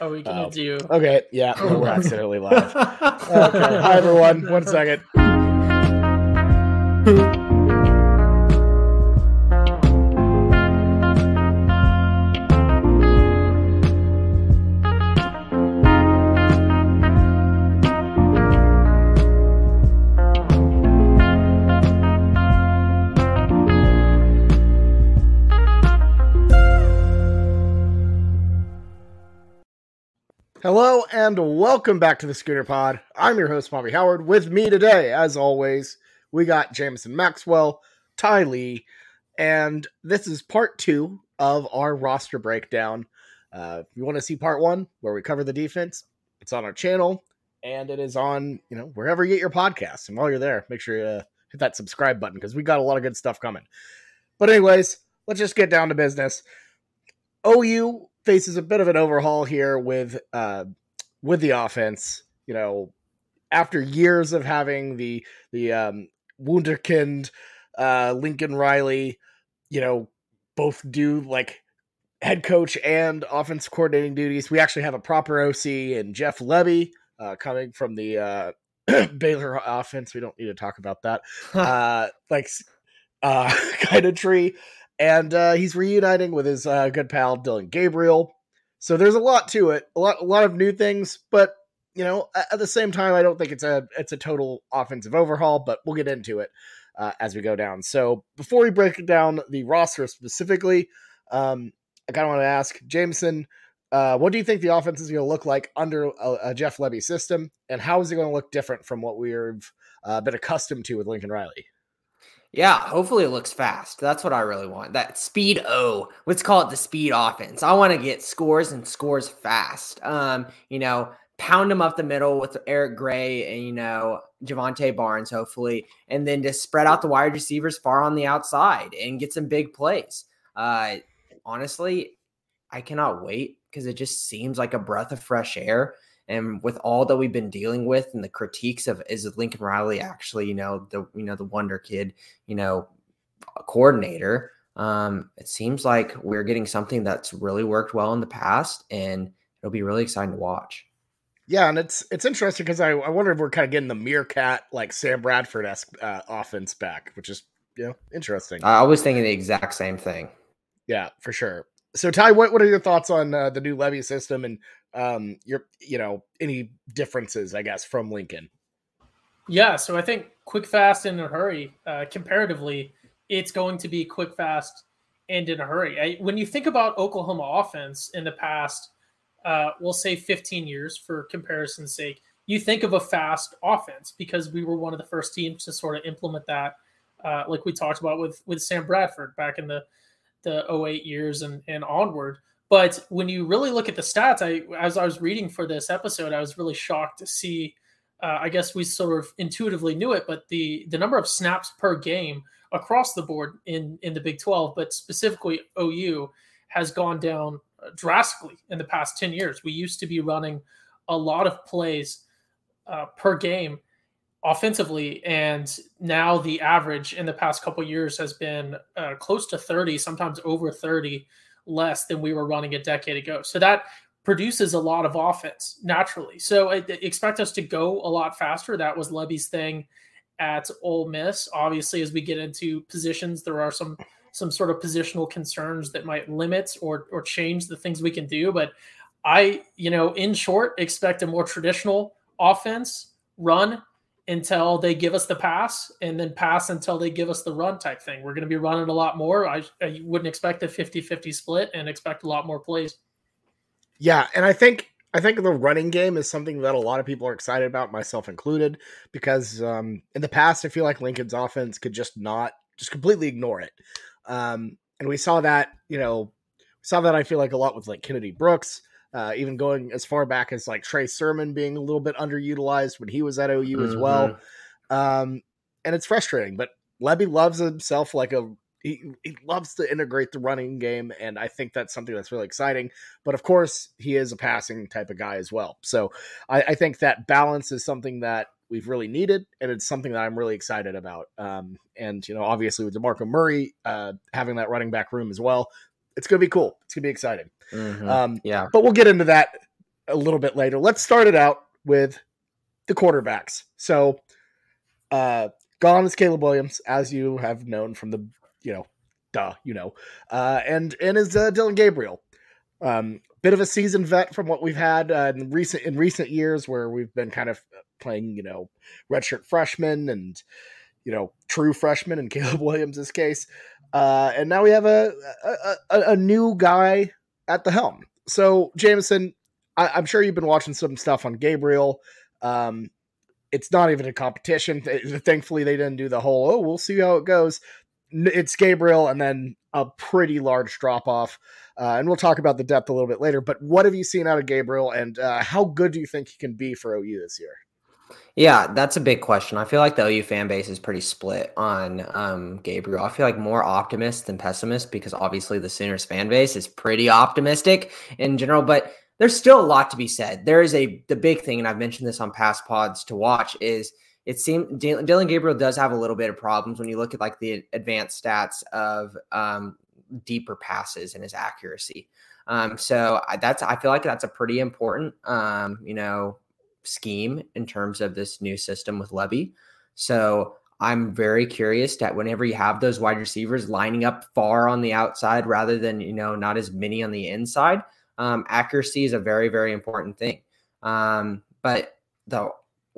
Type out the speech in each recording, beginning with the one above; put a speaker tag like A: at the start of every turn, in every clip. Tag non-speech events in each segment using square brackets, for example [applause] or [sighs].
A: Are we gonna
B: Oh.
A: do?
B: Okay, yeah, we're accidentally live. [laughs] Okay, hi everyone. One second. [laughs] And welcome back to the Scooter Pod. I'm your host, Bobby Howard. With me today, as always, we got Jameson Maxwell, Ty Lee, and this is part two of our roster breakdown. Uh, if you want to see part one, where we cover the defense, it's on our channel and it is on, you know, wherever you get your podcasts. And while you're there, make sure you uh, hit that subscribe button because we got a lot of good stuff coming. But, anyways, let's just get down to business. OU faces a bit of an overhaul here with uh with the offense. You know, after years of having the the um Wunderkind, uh Lincoln Riley, you know, both do like head coach and offense coordinating duties. We actually have a proper OC and Jeff Lebby uh coming from the uh [clears throat] Baylor offense. We don't need to talk about that. uh like uh [laughs] kind of tree and uh, he's reuniting with his uh, good pal Dillon Gabriel. So there's a lot to it, a lot, a lot of new things. But you know, at, the same time, I don't think it's a it's a total offensive overhaul. But we'll get into it uh, as we go down. So before we break down the roster specifically, um, I kind of want to ask Jameson, uh, what do you think the offense is going to look like under a, a Jeff Lebby system, and how is it going to look different from what we've uh, been accustomed to with Lincoln Riley?
C: Yeah, hopefully it looks fast. That's what I really want. That speed O. Let's call it the speed offense. I want to get scores and scores fast. Um, you know, pound them up the middle with Eric Gray and you know Jovantae Barnes, hopefully, and then just spread out the wide receivers far on the outside and get some big plays. Uh, honestly, I cannot wait because it just seems like a breath of fresh air. And with all that we've been dealing with and the critiques of is Lincoln Riley actually, you know, the you know, the wonder kid, you know, coordinator, um, it seems like we're getting something that's really worked well in the past and it'll be really exciting to watch.
B: Yeah, and it's it's interesting because I, I wonder if we're kind of getting the meerkat like Sam Bradford esque uh, offense back, which is you know interesting.
C: I was thinking the exact same thing.
B: yeah, for sure. So Ty, what what are your thoughts on uh, the new Lebby system and um your you know any differences I guess from Lincoln?
A: Yeah, so I think quick, fast, and in a hurry. Uh, comparatively, it's going to be quick, fast, and in a hurry. I, when you think about Oklahoma offense in the past, uh, we'll say 15 years for comparison's sake, you think of a fast offense because we were one of the first teams to sort of implement that, uh, like we talked about with with Sam Bradford back in the the 08 years and, and onward. But when you really look at the stats, I as I was reading for this episode, I was really shocked to see. Uh, I guess we sort of intuitively knew it, but the the number of snaps per game across the board in in the Big 12, but specifically OU, has gone down drastically in the past 10 years. We used to be running a lot of plays uh, per game offensively, and now the average in the past couple years has been uh, close to 30, sometimes over 30 less than we were running a decade ago. So that produces a lot of offense naturally. So I expect us to go a lot faster. That was Lebby's thing at Ole Miss. Obviously, as we get into positions, there are some some sort of positional concerns that might limit or or change the things we can do. But I, you know, in short, expect a more traditional offense run until they give us the pass and then pass until they give us the run type thing. We're going to be running a lot more. I, I wouldn't expect a 50-50 split and expect a lot more plays.
B: Yeah, and I think I think the running game is something that a lot of people are excited about, myself included, because um, in the past I feel like Lincoln's offense could just not just completely ignore it. Um, and we saw that, you know, saw that I feel like a lot with like Kennedy Brooks, uh, even going as far back as like Trey Sermon being a little bit underutilized when he was at OU as well. Um, and it's frustrating, but Lebby loves himself like a he, he loves to integrate the running game, and I think that's something that's really exciting. But of course, he is a passing type of guy as well. So I, I think that balance is something that we've really needed, and it's something that I'm really excited about. Um, and you know, obviously with Demarco Murray uh, having that running back room as well, it's going to be cool. It's going to be exciting.
C: Mhm.
B: Um,
C: yeah.
B: but we'll get into that a little bit later. Let's start it out with the quarterbacks. So, uh, gone is Caleb Williams, as you have known from the, you know, duh, you know, uh, and and is uh, Dillon Gabriel. Um, bit of a seasoned vet from what we've had uh, in recent in recent years, where we've been kind of playing, you know, redshirt freshmen and you know true freshmen in [laughs] Caleb Williams's case, uh, and now we have a, a, a a new guy at the helm. So Jameson, I, am sure you've been watching some stuff on Gabriel. Um, it's not even a competition. Thankfully, they didn't do the whole "oh, we'll see how it goes." It's Gabriel, and then a pretty large drop off. Uh, and we'll talk about the depth a little bit later. But what have you seen out of Gabriel, and uh, how good do you think he can be for OU this year?
C: Yeah, that's a big question. I feel like the OU fan base is pretty split on um, Gabriel. I feel like more optimist than pessimist because obviously the Sooners fan base is pretty optimistic in general, but there's still a lot to be said. There is a the big thing, and I've mentioned this on past pods to watch is it seems Dillon Gabriel does have a little bit of problems when you look at like the advanced stats of um, deeper passes and his accuracy. Um, so that's I feel like that's a pretty important um, you know scheme in terms of this new system with Lebby. So I'm very curious that whenever you have those wide receivers lining up far on the outside rather than you know not as many on the inside, um, accuracy is a very very important thing. Um, but the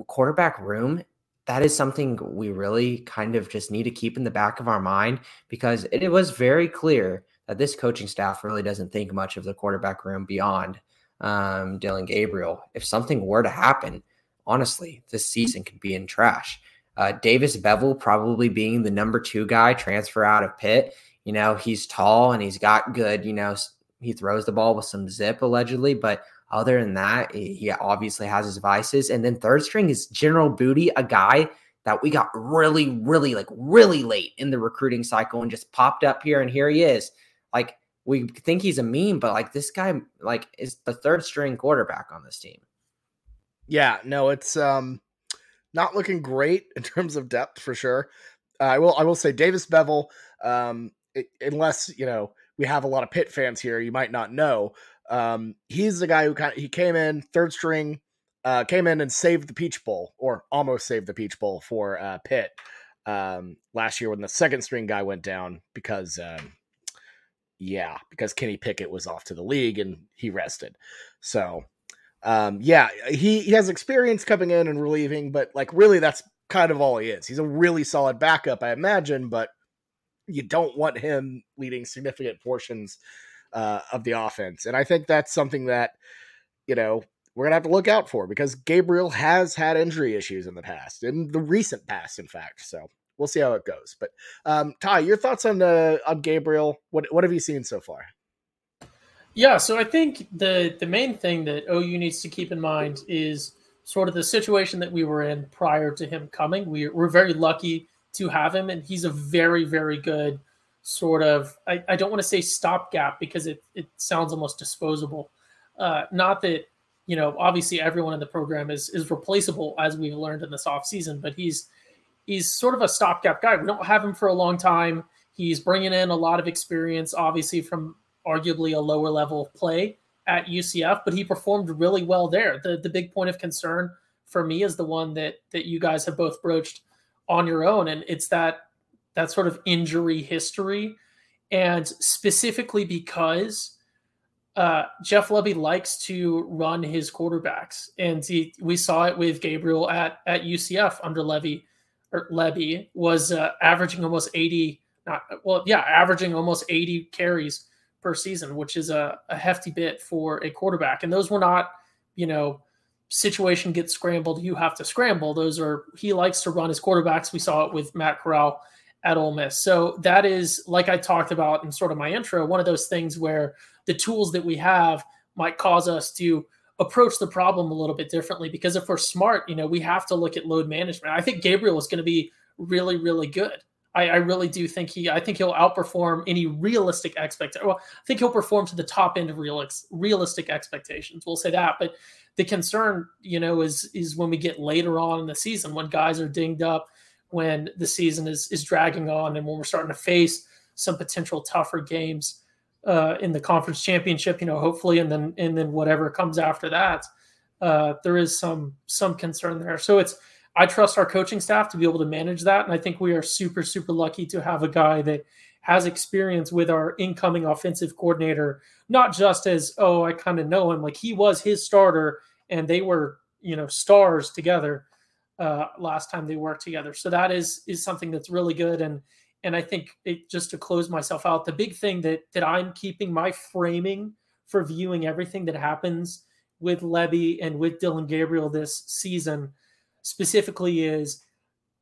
C: quarterback room that is something we really kind of just need to keep in the back of our mind because it, it was very clear that this coaching staff really doesn't think much of the quarterback room beyond um, Dillon Gabriel. If something were to happen, honestly, this season could be in trash. Uh, Davis Beville probably being the number two guy transfer out of Pitt. You know, he's tall and he's got good, you know, he throws the ball with some zip allegedly, but other than that, he obviously has his vices. And then third string is General Booty, a guy that we got really, really, like really late in the recruiting cycle and just popped up here. And here he is. Like we think he's a meme, but like this guy, like is the third string quarterback on this team.
B: Yeah, no, it's um not looking great in terms of depth for sure. Uh, I will I will say Davis Beville, um, it, unless you know we have a lot of Pitt fans here, you might not know. Um, he's the guy who kind of he came in third string, uh, came in and saved the Peach Bowl or almost saved the Peach Bowl for uh, Pitt um, last year when the second string guy went down because um, yeah, because Kenny Pickett was off to the league and he rested. So um, yeah, he, he has experience coming in and relieving, but like really that's kind of all he is. He's a really solid backup, I imagine, but you don't want him leading significant portions uh, of the offense. And I think that's something that, you know, we're going to have to look out for because Gabriel has had injury issues in the past, in the recent past, in fact. So we'll see how it goes. But um, Ty, your thoughts on uh, on Gabriel? What what have you seen so far?
A: Yeah, so I think the the main thing that OU needs to keep in mind is sort of the situation that we were in prior to him coming. We, we're very lucky to have him, and he's a very very good sort of I, I don't want to say stopgap because it, it sounds almost disposable. Uh, not that you know obviously everyone in the program is is replaceable as we've learned in this offseason, but he's he's sort of a stopgap guy. We don't have him for a long time. He's bringing in a lot of experience, obviously from arguably a lower level of play at UCF, but he performed really well there. The the big point of concern for me is the one that that you guys have both broached on your own, and it's that that sort of injury history. And specifically because uh, Jeff Lebby likes to run his quarterbacks. And he, we saw it with Gabriel at, at UCF under Levy or Lebby was uh, averaging almost 80, not well, yeah, averaging almost 80 carries per season, which is a, a hefty bit for a quarterback. And those were not, you know, situation gets scrambled, you have to scramble. Those are he likes to run his quarterbacks. We saw it with Matt Corral at Ole Miss. So that is, like I talked about in sort of my intro, one of those things where the tools that we have might cause us to approach the problem a little bit differently. Because if we're smart, you know, we have to look at load management. I think Gabriel is going to be really, really good. I, I, really do think he. I think he'll outperform any realistic expectation. Well, I think he'll perform to the top end of real, realistic expectations. We'll say that. But the concern, you know, is is when we get later on in the season when guys are dinged up when the season is is dragging on and when we're starting to face some potential tougher games uh, in the conference championship, you know, hopefully, and then and then whatever comes after that, uh, there is some some concern there. So it's I trust our coaching staff to be able to manage that, and I think we are super super lucky to have a guy that has experience with our incoming offensive coordinator, not just as oh I kind of know him, like he was his starter and they were you know stars together uh, last time they worked together. So that is is something that's really good and and I think it just to close myself out, the big thing that that I'm keeping my framing for viewing everything that happens with Lebby and with Dillon Gabriel this season specifically is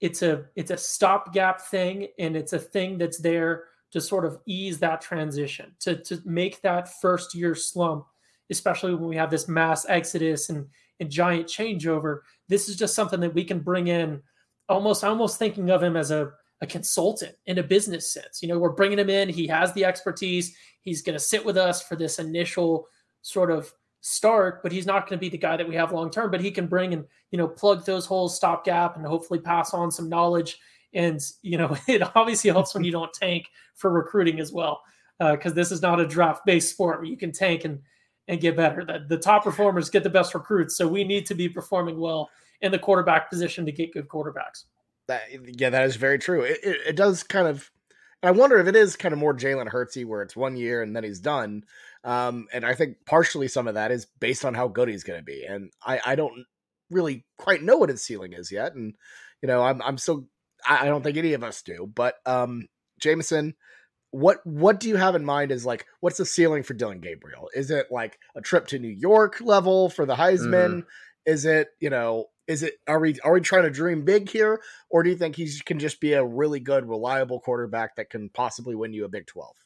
A: it's a it's a stopgap thing and it's a thing that's there to sort of ease that transition to to make that first year slump especially when we have this mass exodus and, and giant changeover. This is just something that we can bring in almost almost thinking of him as a a consultant in a business sense. You know, we're bringing him in. He has the expertise. He's going to sit with us for this initial sort of start, but he's not going to be the guy that we have long term. But he can bring and you know plug those holes, stop gap, and hopefully pass on some knowledge. And you know, [laughs] it obviously helps when you don't tank for recruiting as well, because uh, this is not a draft based sport where you can tank and and get better. That the top performers get the best recruits. So we need to be performing well in the quarterback position to get good quarterbacks.
B: That yeah, that is very true. It, it, it does kind of. I wonder if it is kind of more Jalen Hurtsy, where it's one year and then he's done. Um, and I think partially some of that is based on how good he's going to be, and I, I don't really quite know what his ceiling is yet. And you know, I'm I'm still I, I don't think any of us do. But um, Jameson, what what do you have in mind is like what's the ceiling for Dillon Gabriel? Is it like a trip to New York level for the Heisman? Mm-hmm. Is it you know is it are we are we trying to dream big here, or do you think he can just be a really good, reliable quarterback that can possibly win you a Big Twelve?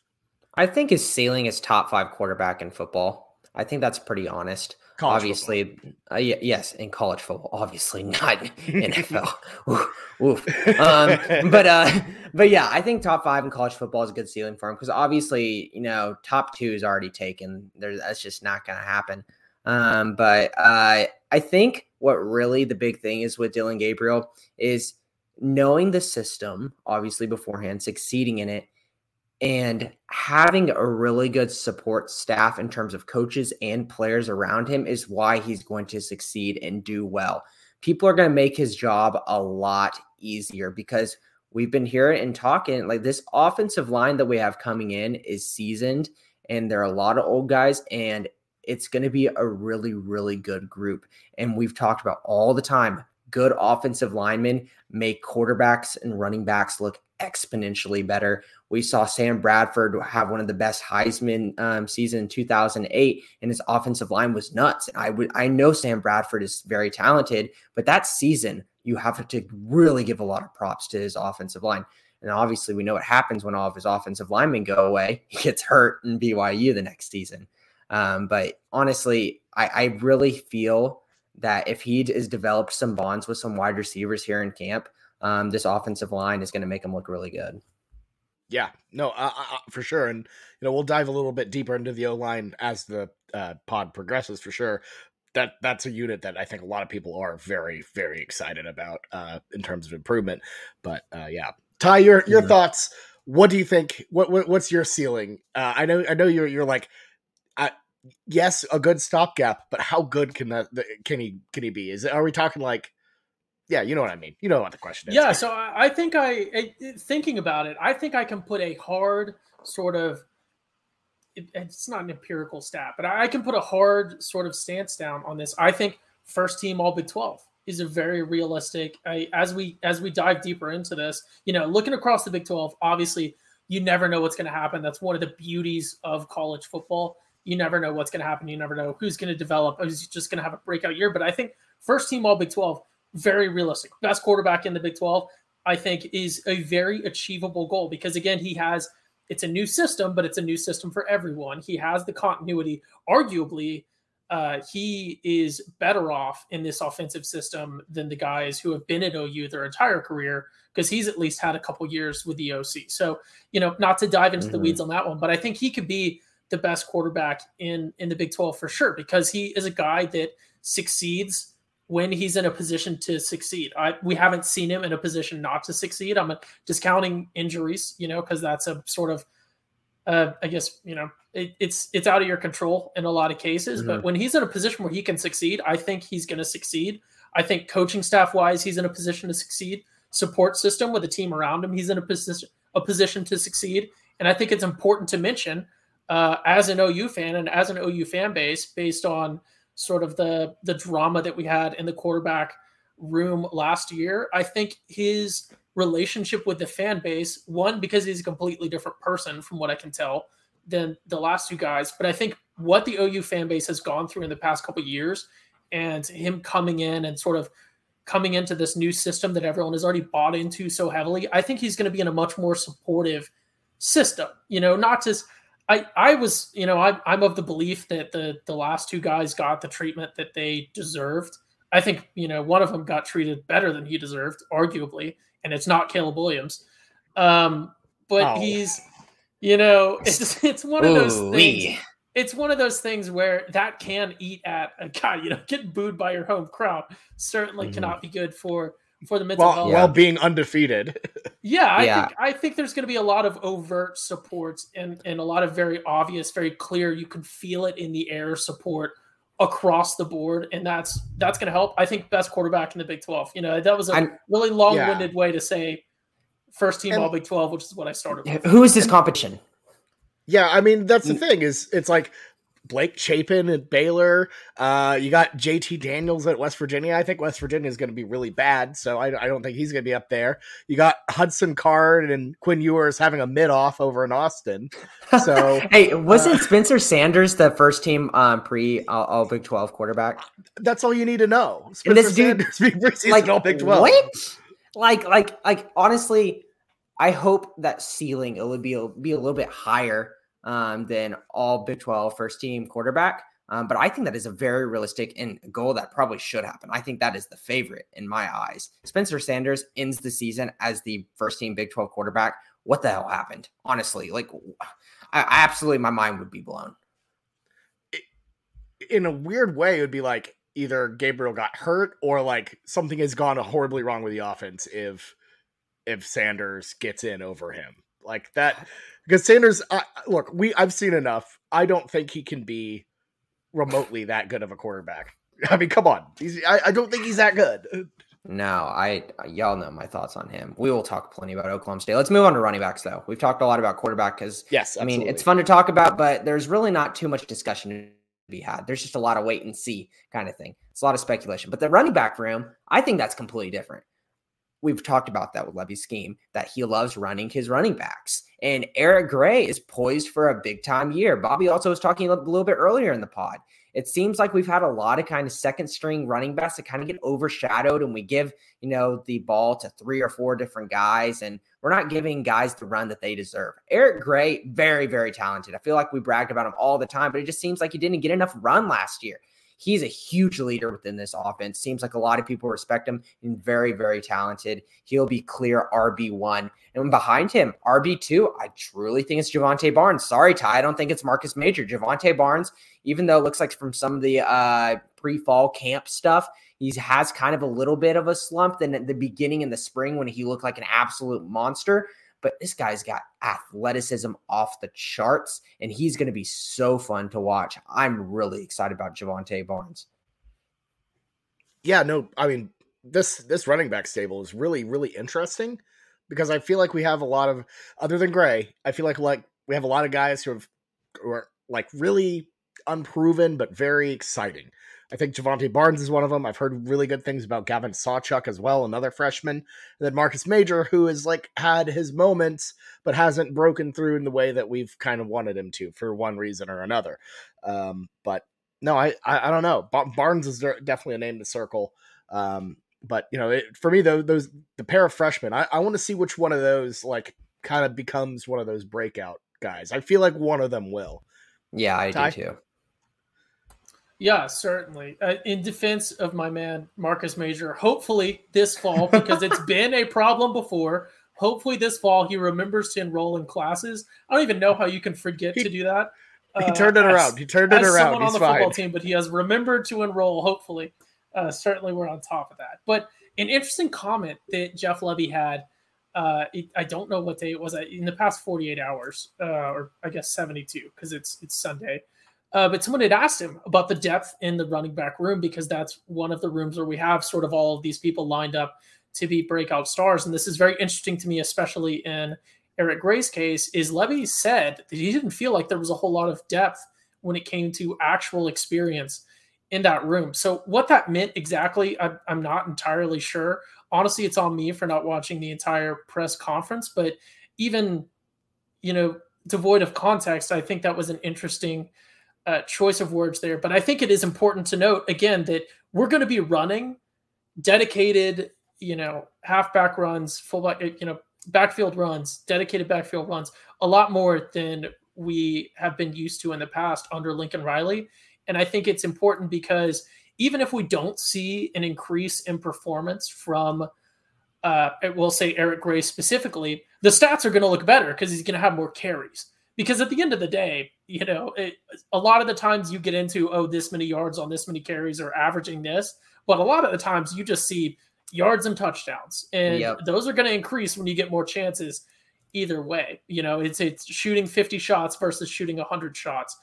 C: I think his ceiling is top five quarterback in football. I think that's pretty honest. College obviously, uh, yes, in college football, obviously [laughs] not [laughs] in NFL. oof, oof. Um, but uh, but yeah, I think top five in college football is a good ceiling for him because obviously, you know, top two is already taken. That's just not going to happen. Um, but uh, I think what really the big thing is with Dillon Gabriel is knowing the system, obviously beforehand, succeeding in it, and having a really good support staff in terms of coaches and players around him is why he's going to succeed and do well. People are going to make his job a lot easier because we've been hearing and talking like this offensive line that we have coming in is seasoned and there are a lot of old guys and it's going to be a really, really good group. And we've talked about all the time good offensive linemen make quarterbacks and running backs look exponentially better. We saw Sam Bradford have one of the best Heisman um, season in 2008, and his offensive line was nuts. I would I know Sam Bradford is very talented, but that season you have to really give a lot of props to his offensive line. And obviously, we know what happens when all of his offensive linemen go away. [laughs] He gets hurt in BYU the next season. Um, but honestly, I, I really feel that if he has developed some bonds with some wide receivers here in camp, um, this offensive line is going to make him look really good.
B: Yeah, no, uh, uh, for sure. And, you know, we'll dive a little bit deeper into the O line as the uh, pod progresses for sure. That that's a unit that I think a lot of people are very, very excited about uh, in terms of improvement. But uh, yeah, Ty, your your mm-hmm. thoughts. What do you think? What, what what's your ceiling? Uh, I know I know you're you're like yes, a good stopgap, but how good can that can he can he be? Is are we talking like yeah, you know what I mean. You know what the question is.
A: Yeah, so I think I, thinking about it, I think I can put a hard sort of it, it's not an empirical stat, but I can put a hard sort of stance down on this. I think first team All Big Twelve is a very realistic. I, as we as we dive deeper into this, you know, looking across the Big Twelve, obviously you never know what's going to happen. That's one of the beauties of college football you never know what's going to happen. You never know who's going to develop, who's just going to have a breakout year. But I think first team All Big 12, very realistic. Best quarterback in the Big 12, I think, is a very achievable goal because, again, he has it's a new system, but it's a new system for everyone. He has the continuity. Arguably, uh, he is better off in this offensive system than the guys who have been at OU their entire career because he's at least had a couple years with the OC. So, you know, not to dive into mm-hmm. the weeds on that one, but I think he could be the best quarterback in in the Big 12 for sure because he is a guy that succeeds when he's in a position to succeed. I we haven't seen him in a position not to succeed. I'm discounting injuries, you know, because that's a sort of uh, I guess you know it, it's it's out of your control in a lot of cases. Mm-hmm. But when he's in a position where he can succeed, I think he's going to succeed. I think coaching staff wise, he's in a position to succeed. Support system with a team around him, he's in a position a position to succeed. And I think it's important to mention uh, as an OU fan and as an OU fan base, based on sort of the the drama that we had in the quarterback room last year, I think his relationship with the fan base, one because he's a completely different person from what I can tell than the last two guys, but I think what the OU fan base has gone through in the past couple years and him coming in and sort of coming into this new system that everyone has already bought into so heavily, I think he's going to be in a much more supportive system. You know, not just I I was you know I, I'm of the belief that the the last two guys got the treatment that they deserved. I think you know one of them got treated better than he deserved, arguably, and it's not Caleb Williams. Um, but oh. he's you know [laughs] it's it's one of those Ooh, things it's one of those things where that can eat at a guy. You know, getting booed by your home crowd certainly mm-hmm. cannot be good for for the mental
B: while,
A: health.
B: While being undefeated. [laughs]
A: yeah, I yeah. think I think there's going to be a lot of overt support and and a lot of very obvious, very clear. You can feel it in the air support across the board, and that's that's going to help. I think best quarterback in the Big Twelve. You know, that was a I'm, really long-winded yeah. way to say first team and, All Big Twelve, which is what I started. with.
C: Who is this competition?
B: Yeah, I mean that's the mm. thing is it's like Blake Shapen at Baylor. Uh, you got JT Daniels at West Virginia. I think West Virginia is going to be really bad, so I, I don't think he's going to be up there. You got Hudson Card and Quinn Ewers having a mid off over in Austin. [laughs] So
C: hey, wasn't uh, Spencer Sanders the first team um, pre all, all, Big Twelve quarterback?
B: That's all you need to know. Spencer and this
C: dude, like all Big Twelve. What? Like, like, like, honestly, I hope that ceiling it would be be a little bit higher um, than all Big 12 first team quarterback. Um, but I think that is a very realistic and goal that probably should happen. I think that is the favorite in my eyes. Spencer Sanders ends the season as the first team Big 12 quarterback. What the hell happened? Honestly, like, I, I absolutely, my mind would be blown.
B: In a weird way, it would be like either Gabriel got hurt or like something has gone horribly wrong with the offense if if Sanders gets in over him like that because Sanders, uh, look, we I've seen enough. I don't think he can be remotely that good of a quarterback. I mean, come on, he's I, I don't think he's that good.
C: No, I y'all know my thoughts on him. We will talk plenty about Oklahoma State. Let's move on to running backs, though. We've talked a lot about quarterback because
B: yes,
C: absolutely. I mean it's fun to talk about, but there's really not too much discussion to be had. There's just a lot of wait and see kind of thing. It's a lot of speculation. But the running back room, I think that's completely different we've talked about that with Lebby's scheme that he loves running his running backs. And Eric Gray is poised for a big time year. Bobby also was talking a little bit earlier in the pod. It seems like we've had a lot of kind of second string running backs that kind of get overshadowed and we give, you know, the ball to three or four different guys and we're not giving guys the run that they deserve. Eric Gray, very, very talented. I feel like we bragged about him all the time, but it just seems like he didn't get enough run last year. He's a huge leader within this offense. Seems like a lot of people respect him and very, very talented. He'll be clear RB1. And behind him, RB2, I truly think it's Jovantae Barnes. Sorry, Ty. I don't think it's Marcus Major. Jovantae Barnes, even though it looks like from some of the uh, pre fall camp stuff, he has kind of a little bit of a slump than at the beginning in the spring when he looked like an absolute monster but this guy's got athleticism off the charts, and he's going to be so fun to watch. I'm really excited about Jovantae Barnes.
B: Yeah, no, I mean this this running back stable is really really interesting because I feel like we have a lot of other than Gray, I feel like like we have a lot of guys who have who are like really unproven but very exciting. I think Jovantae Barnes is one of them. I've heard really good things about Gavin Sawchuk as well, another freshman. And then Marcus Major, who has like had his moments, but hasn't broken through in the way that we've kind of wanted him to for one reason or another. Um, but no, I, I, I don't know. Barnes is definitely a name to circle. Um, but you know, it, for me though, those the pair of freshmen, I, I want to see which one of those like kind of becomes one of those breakout guys. I feel like one of them will.
C: Yeah, I Ty? do too.
A: Yeah, certainly. Uh, in defense of my man Marcus Major, hopefully this fall, because it's [laughs] been a problem before. Hopefully this fall he remembers to enroll in classes. I don't even know how you can forget he, to do that.
B: He uh, turned it as, around. He turned it around. Someone He's on the fine. football
A: team, but he has remembered to enroll. Hopefully, uh, certainly we're on top of that. But an interesting comment that Jeff Lebby had Uh, it, I don't know what day it was in the past 48 hours, uh, or I guess 72 because it's it's Sunday. Uh, but someone had asked him about the depth in the running back room because that's one of the rooms where we have sort of all of these people lined up to be breakout stars. And this is very interesting to me, especially in Eric Gray's case. Is Lebby said that he didn't feel like there was a whole lot of depth when it came to actual experience in that room. So what that meant exactly, I, I'm not entirely sure. Honestly, it's on me for not watching the entire press conference, but even you know devoid of context, I think that was an interesting uh, choice of words there. But I think it is important to note again that we're going to be running dedicated, you know, halfback runs, fullback, you know, backfield runs, dedicated backfield runs, a lot more than we have been used to in the past under Lincoln Riley. And I think it's important because even if we don't see an increase in performance from, uh, we'll say Eric Gray specifically, the stats are going to look better because he's going to have more carries because at the end of the day, you know, it, a lot of the times you get into oh this many yards on this many carries or averaging this, but a lot of the times you just see yards and touchdowns, and yep. those are going to increase when you get more chances. Either way, you know, it's it's shooting 50 shots versus shooting 100 shots.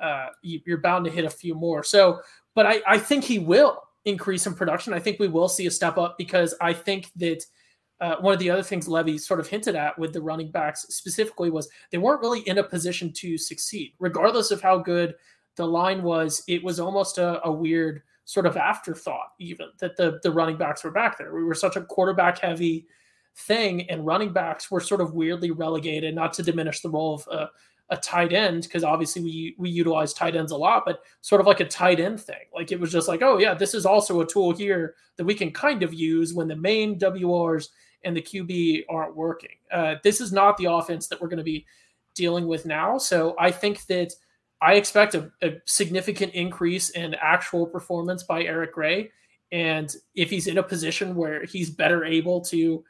A: Uh, you, you're bound to hit a few more. So, but I I think he will increase in production. I think we will see a step up because I think that uh, one of the other things Lebby sort of hinted at with the running backs specifically was they weren't really in a position to succeed, regardless of how good the line was. It was almost a, a weird sort of afterthought, even that the the running backs were back there. We were such a quarterback heavy thing, and running backs were sort of weirdly relegated. Not to diminish the role of a, a tight end, because obviously we we utilize tight ends a lot, but sort of like a tight end thing. Like it was just like, oh yeah, this is also a tool here that we can kind of use when the main WRs and the QB aren't working. Uh, this is not the offense that we're going to be dealing with now. So I think that I expect a, a, significant increase in actual performance by Eric Gray. And if he's in a position where he's better able to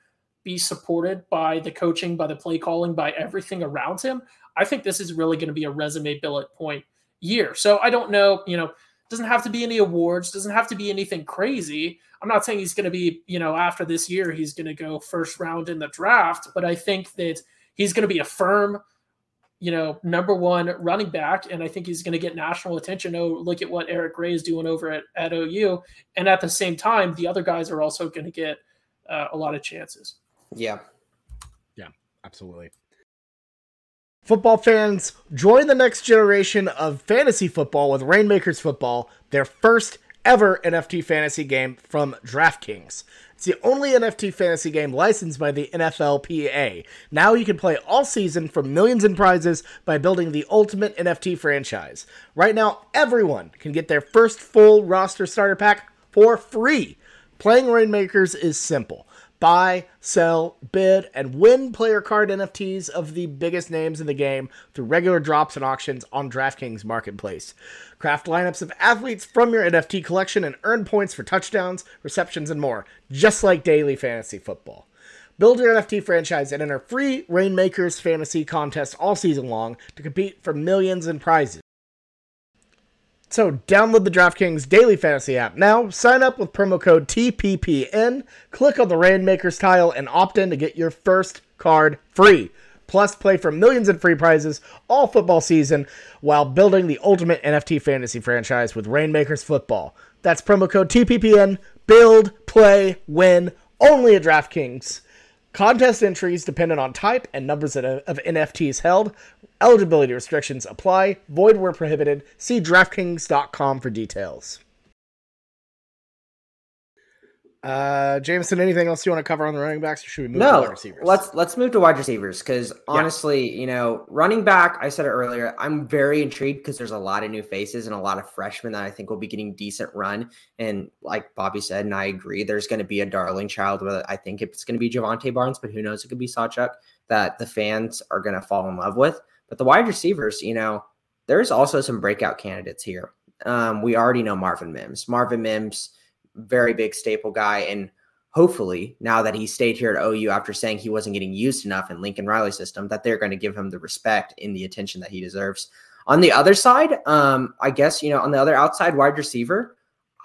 A: be supported by the coaching, by the play calling, by everything around him, I think this is really going to be a resume billet point year. So I don't know, you know, doesn't have to be any awards, doesn't have to be anything crazy. I'm not saying he's going to be, you know, after this year, he's going to go first round in the draft, but I think that he's going to be a firm, you know, number one running back. And I think he's going to get national attention. Oh, look at what Eric Gray is doing over at, at OU. And at the same time, the other guys are also going to get uh, a lot of chances.
C: Yeah.
B: Yeah, absolutely. Football fans, join the next generation of fantasy football with Rainmakers Football, their first ever NFT fantasy game from DraftKings. It's the only NFT fantasy game licensed by the NFLPA. Now you can play all season for millions in prizes by building the ultimate NFT franchise. Right now, everyone can get their first full roster starter pack for free. Playing Rainmakers is simple buy, sell, bid, and win player card NFTs of the biggest names in the game through regular drops and auctions on DraftKings Marketplace. Craft lineups of athletes from your NFT collection and earn points for touchdowns, receptions, and more, just like daily fantasy football. Build your NFT franchise and enter free Rainmakers fantasy contests all season long to compete for millions in prizes. So download the DraftKings Daily Fantasy app now, sign up with promo code TPPN, click on the Rainmakers tile, and opt in to get your first card free. Plus, play for millions in free prizes all football season while building the ultimate NFT fantasy franchise with Rainmakers Football. That's promo code TPPN. Build, play, win, only at DraftKings. Contest entries dependent on type and numbers uh, of, of NFTs held. Eligibility restrictions apply. Void where prohibited. See DraftKings.com for details. Uh, Jameson, anything else you want to cover on the running backs, or should we move
C: no,
B: to wide receivers?
C: Let's let's move to wide receivers because honestly, yeah. you know, running back. I said it earlier. I'm very intrigued because there's a lot of new faces and a lot of freshmen that I think will be getting decent run. And like Bobby said, and I agree, there's going to be a darling child. Whether I think it's going to be Jovantae Barnes, but who knows? It could be Sawchuk that the fans are going to fall in love with. But the wide receivers, you know, there's also some breakout candidates here. Um, we already know Marvin Mims. Marvin Mims very big staple guy. And hopefully, now that he stayed here at OU after saying he wasn't getting used enough in Lincoln Riley system, that they're going to give him the respect and the attention that he deserves. On the other side, um, I guess, you know, on the other outside wide receiver,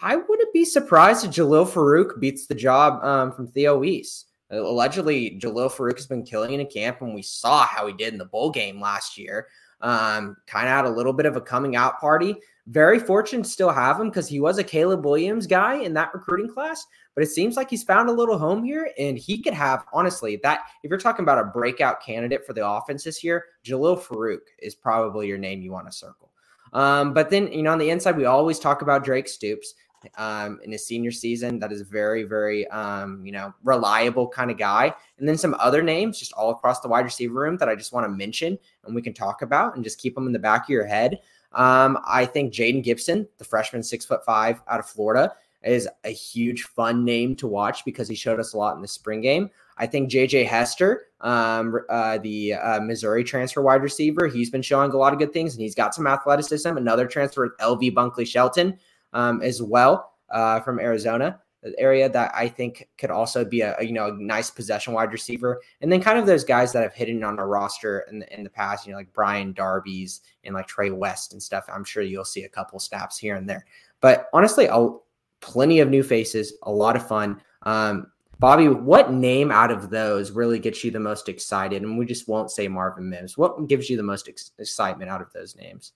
C: I wouldn't be surprised if Jalil Farooq beats the job um, from Theo Wease. Allegedly, Jalil Farooq has been killing in camp, and we saw how he did in the bowl game last year. Um, kind of had a little bit of a coming out party. Very fortunate to still have him because he was a Caleb Williams guy in that recruiting class. But it seems like he's found a little home here, and he could have honestly that. If you're talking about a breakout candidate for the offense this year, Jalil Farooq is probably your name you want to circle. Um, but then you know on the inside, we always talk about Drake Stoops um, in his senior season. That is very, very, um, you know, reliable kind of guy. And then some other names just all across the wide receiver room that I just want to mention and we can talk about and just keep them in the back of your head. Um, I think Jayden Gibson, the freshman, six foot five out of Florida, is a huge fun name to watch because he showed us a lot in the spring game. I think JJ Hester, um, uh, the uh, Missouri transfer wide receiver, he's been showing a lot of good things and he's got some athleticism. Another transfer, LV Bunkley Shelton, um, as well uh, from Arizona area that I think could also be a, you know a nice possession wide receiver, and then kind of those guys that have hidden on a roster in the, in the past, you know, like Brian Darby's and like Trey West and stuff. I'm sure you'll see a couple snaps here and there, but honestly, I'll, plenty of new faces, a lot of fun. Um, Bobby, what name out of those really gets you the most excited? And we just won't say Marvin Mims. What gives you the most ex- excitement out of those names?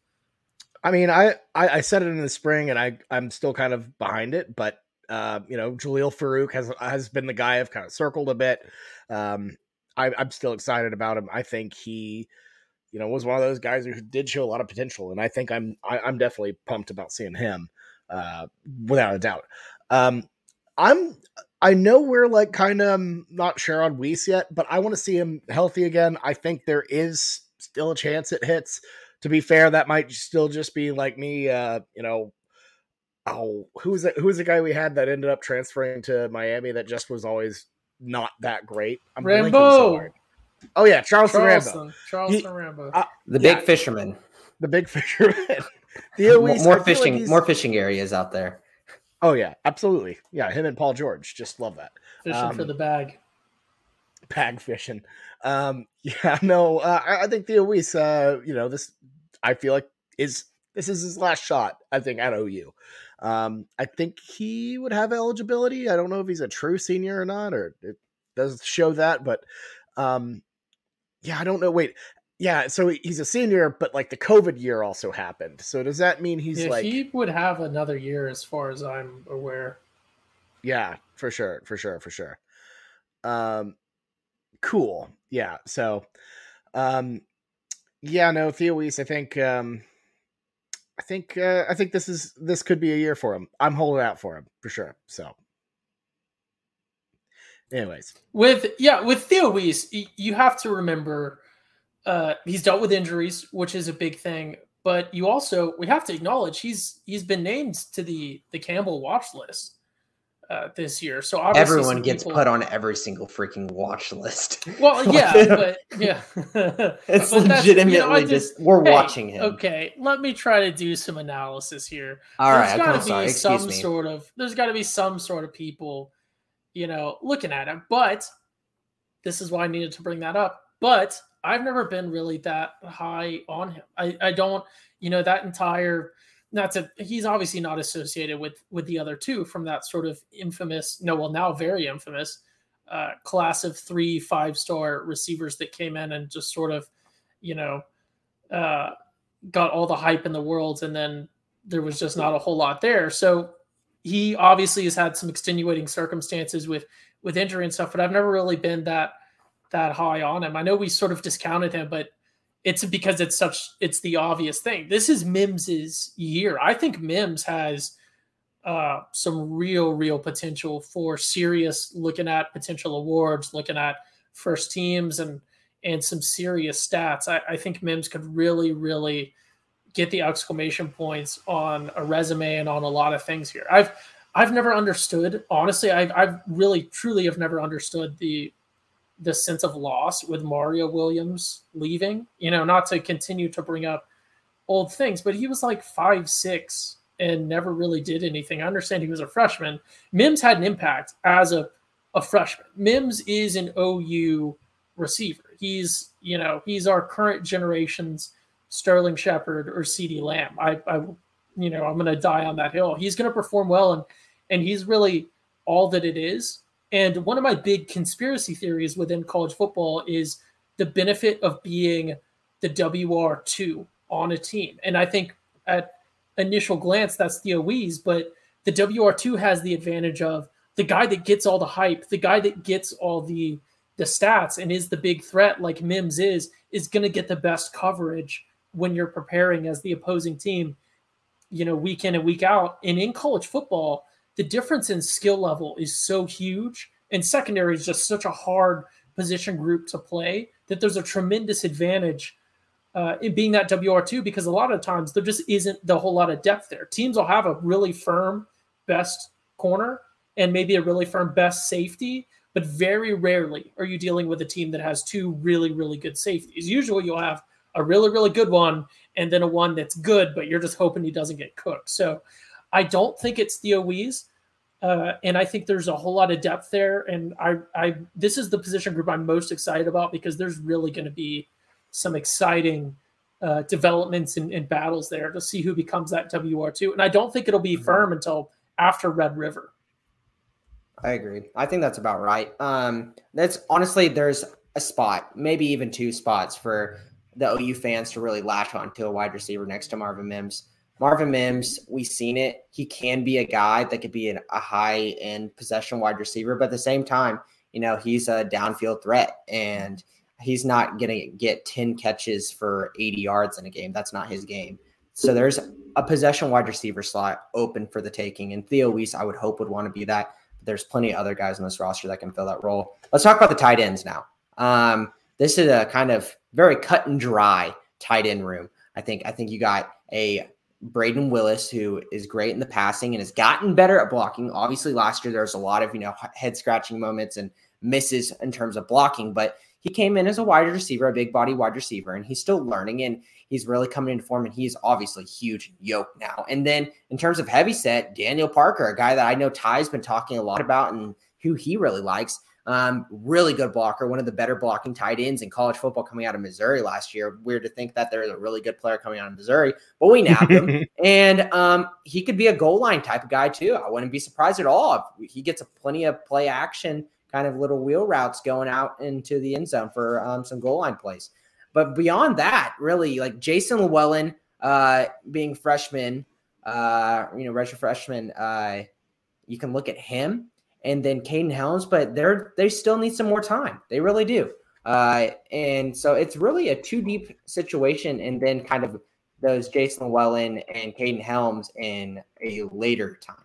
B: I mean, I, I, I said it in the spring, and I I'm still kind of behind it, but uh, you know, Jalil Farooq has has been the guy I've kind of circled a bit. Um, I, I'm still excited about him. I think he, you know, was one of those guys who did show a lot of potential, and I think I'm I, am i am definitely pumped about seeing him, uh, without a doubt. Um, I'm I know we're like kind of not sure on Wease yet, but I want to see him healthy again. I think there is still a chance it hits to be fair, that might still just be like me, uh, you know, oh, who's it? Who's the guy we had that ended up transferring to Miami that just was always not that great?
A: I'm Rambo.
B: So oh yeah, Charleston,
A: Charleston
B: Rambo.
A: Charleston he, Rambo.
C: Uh, the yeah, big fisherman.
B: The big [laughs] fisherman.
C: the more, more fishing, like more fishing areas out there.
B: Oh yeah, absolutely. Yeah, him and Paul George just love that.
A: Fishing um, for the bag.
B: Bag fishing. Um, [laughs] yeah, no, uh, I, I, think Theo Wease, uh, you know, this I feel like is this is his last shot. I think at OU. Um, I think he would have eligibility. I don't know if he's a true senior or not, or it does show that, but um, yeah, I don't know. Wait, yeah, so he's a senior, but like the COVID year also happened. So does that mean he's yeah, like
A: he would have another year, as far as I'm aware?
B: Yeah, for sure, for sure, for sure. Um, cool. Yeah. So, um, yeah, no, Theo Wease, I think um I think uh, I think this is this could be a year for him. I'm holding out for him for sure. So anyways.
A: With yeah, with Theo Wease, you have to remember uh he's dealt with injuries, which is a big thing, but you also we have to acknowledge he's he's been named to the the Campbell watch list uh, this year. So
C: everyone gets people... put on every single freaking watch list. [laughs]
A: Well, [laughs] yeah, but yeah, [laughs]
C: it's but legitimately you know, just, we're hey, watching him.
A: Okay, let me try to do some analysis here.
C: All
A: there's
C: right,
A: got to be some me. sort of there's got to be some sort of people, you know, looking at him. But this is why I needed to bring that up. But I've never been really that high on him. I, I don't, you know, that entire that's a he's obviously not associated with with the other two from that sort of infamous no well now very infamous uh, class of three five star receivers that came in and just sort of you know uh, got all the hype in the world and then there was just not a whole lot there. So he obviously has had some extenuating circumstances with with injury and stuff but i've never really been that that high on him. I know we sort of discounted him but it's because it's such it's the obvious thing. This is Mims's year. I think Mims has uh, some real, real potential for serious looking at potential awards, looking at first teams and and some serious stats. I, I think Mims could really, really get the exclamation points on a resume and on a lot of things here. I've I've never understood, honestly, I've I've really truly have never understood the the sense of loss with Mario Williams leaving. You know, not to continue to bring up old things, but he was like five six and never really did anything. I understand he was a freshman. Mims had an impact as a, a freshman. Mims is an OU receiver. He's, you know, he's our current generation's Sterling Shepard or CeeDee Lamb. I, I you know, I'm going to die on that hill. He's going to perform well and and he's really all that it is And one of my big conspiracy theories within college football is the benefit of being the WR2 on a team. And I think at initial glance, that's Theo Wease, but the WR2 has the advantage of the guy that gets all the hype, the guy that gets all the the stats and is the big threat like Mims is, is going to get the best coverage when you're preparing as the opposing team, you know, week in and week out. And in college football, the difference in skill level is so huge. And secondary is just such a hard position group to play that there's a tremendous advantage uh, in being that WR2 because a lot of times there just isn't the whole lot of depth there. Teams will have a really firm best corner and maybe a really firm best safety, but very rarely are you dealing with a team that has two really, really good safeties. Usually you'll have a really, really good one and then a one that's good, but you're just hoping he doesn't get cooked. So I don't think it's Theo Wease. Uh, and I think there's a whole lot of depth there. And I, I, this is the position group I'm most excited about because there's really going to be some exciting uh, developments and, and, battles there to see who becomes that WR2. And I don't think it'll be mm-hmm. firm until after Red River.
C: I agree. I think that's about right. Um, that's honestly, there's a spot, maybe even two spots for the OU fans to really latch on to a wide receiver next to Marvin Mims. Marvin Mims, we've seen it. He can be a guy that could be an, a high end possession wide receiver, but at the same time, you know, he's a downfield threat and he's not going to get 10 catches for 80 yards in a game. That's not his game. So there's a possession wide receiver slot open for the taking. And Theo Wease, I would hope, would want to be that. But there's plenty of other guys on this roster that can fill that role. Let's talk about the tight ends now. Um, this is a kind of very cut and dry tight end room. I think I think you got a Brayden Willis, who is great in the passing and has gotten better at blocking. Obviously, last year there was a lot of you know head scratching moments and misses in terms of blocking, but he came in as a wide receiver, a big body wide receiver, and he's still learning and he's really coming into form. And he's obviously huge yoke now. And then in terms of heavy set, Daniel Parker, a guy that I know Ty's been talking a lot about and who he really likes. Um, really good blocker, one of the better blocking tight ends in college football coming out of Missouri last year. Weird to think that there's a really good player coming out of Missouri, but we nabbed him. [laughs] and um, he could be a goal line type of guy too. I wouldn't be surprised at all if he gets a plenty of play action, kind of little wheel routes going out into the end zone for um, some goal line plays. But beyond that, really, like Jason Llewellyn uh, being freshman, uh, you know, redshirt freshman, uh, you can look at him and then Kaden Helms, but they're they still need some more time. They really do. Uh, and so it's really a two deep situation, and then kind of those Jason Llewellyn and Kaden Helms in a later time.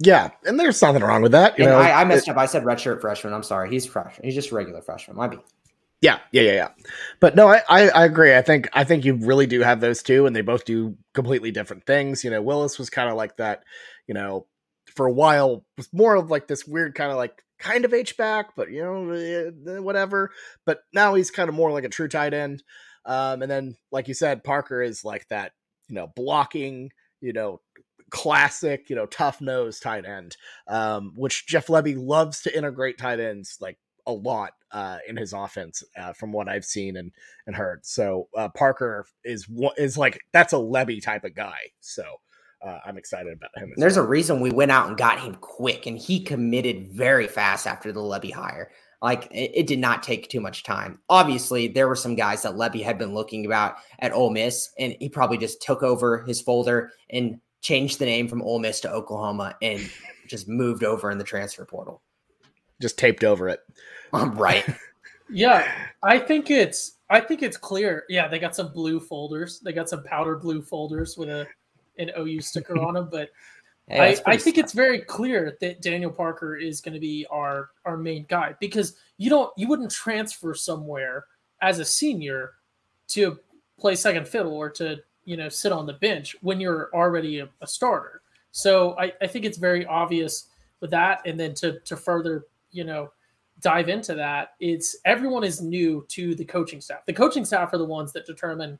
B: Yeah, and there's something wrong with that.
C: You and know, I, I messed it, up. I said redshirt freshman. I'm sorry. He's freshman. He's just a regular freshman. Might be.
B: Yeah, yeah, yeah, yeah. But no, I, I, I agree. I think I think you really do have those two, and they both do completely different things. You know, Willis was kind of like that. You know, for a while was more of like this weird kind of like kind of H back, but you know eh, eh, whatever. But now he's kind of more like a true tight end. Um, and then like you said, Parker is like that you know blocking you know classic you know tough nose tight end, um, which Jeff Lebby loves to integrate tight ends like a lot uh, in his offense uh, from what I've seen and and heard. So uh, Parker is is like that's a Lebby type of guy. So uh, I'm excited about him.
C: There's well. a reason we went out and got him quick, and he committed very fast after the Lebby hire. Like it, it, did not take too much time. Obviously, there were some guys that Lebby had been looking about at Ole Miss, and he probably just took over his folder and changed the name from Ole Miss to Oklahoma and [laughs] just moved over in the transfer portal.
B: Just taped over it.
C: Um, right. [laughs]
A: yeah, I think it's I think it's clear. Yeah, they got some blue folders. They got some powder blue folders with a an OU [laughs] sticker on him, but hey, I, I think it's very clear that Daniel Parker is going to be our our main guy because you don't you wouldn't transfer somewhere as a senior to play second fiddle or to you know sit on the bench when you're already a, a starter. So I, I think it's very obvious with that, and then to to further you know dive into that, it's everyone is new to the coaching staff. The coaching staff are the ones that determine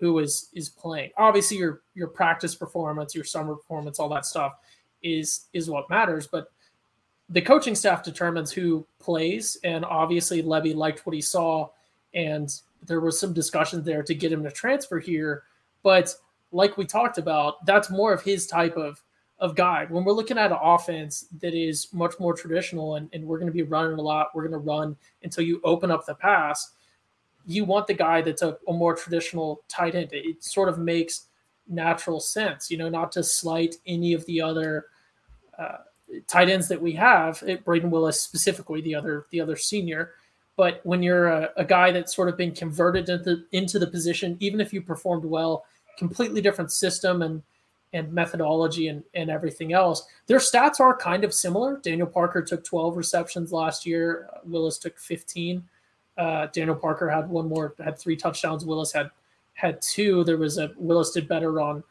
A: who is is playing. Obviously, your your practice performance, your summer performance, all that stuff is is what matters. But the coaching staff determines who plays, and obviously Lebby liked what he saw, and there was some discussion there to get him to transfer here. But like we talked about, that's more of his type of of guy. When we're looking at an offense that is much more traditional and, and we're going to be running a lot, we're going to run until you open up the pass. You want the guy that's a, a more traditional tight end. It sort of makes natural sense, you know, not to slight any of the other uh, tight ends that we have. It, Brayden Willis specifically, the other the other senior. But when you're a, a guy that's sort of been converted into, into the position, even if you performed well, completely different system and and methodology and, and everything else. Their stats are kind of similar. Daniel Parker took 12 receptions last year. Willis took 15. Uh, Daniel Parker had one more, had three touchdowns. Willis had had two. There was a Willis did better on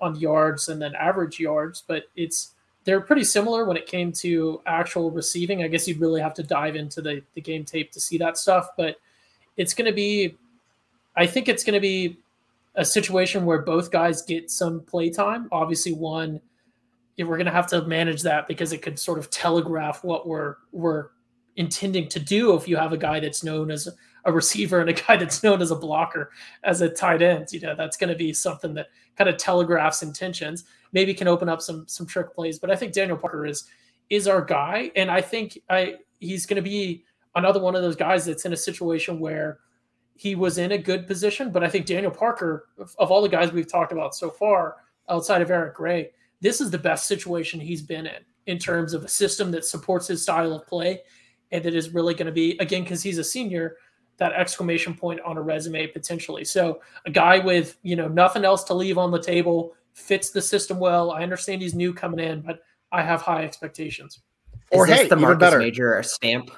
A: on yards and then average yards, but it's they're pretty similar when it came to actual receiving. I guess you'd really have to dive into the, the game tape to see that stuff, but it's going to be, I think it's going to be a situation where both guys get some play time. Obviously, one, we're going to have to manage that because it could sort of telegraph what we're we're intending to do if you have a guy that's known as a receiver and a [laughs] guy that's known as a blocker as a tight end. You know, that's going to be something that kind of telegraphs intentions. Maybe can open up some some trick plays, but I think Daniel Parker is is our guy, and I think I he's going to be another one of those guys that's in a situation where he was in a good position. But I think Daniel Parker, of all the guys we've talked about so far, outside of Eric Gray, this is the best situation he's been in in terms of a system that supports his style of play. And it is really going to be, again, because he's a senior, that exclamation point on a resume potentially. So a guy with, you know, nothing else to leave on the table fits the system well. I understand he's new coming in, but I have high expectations.
C: Or hey, the Marcus better. Major stamp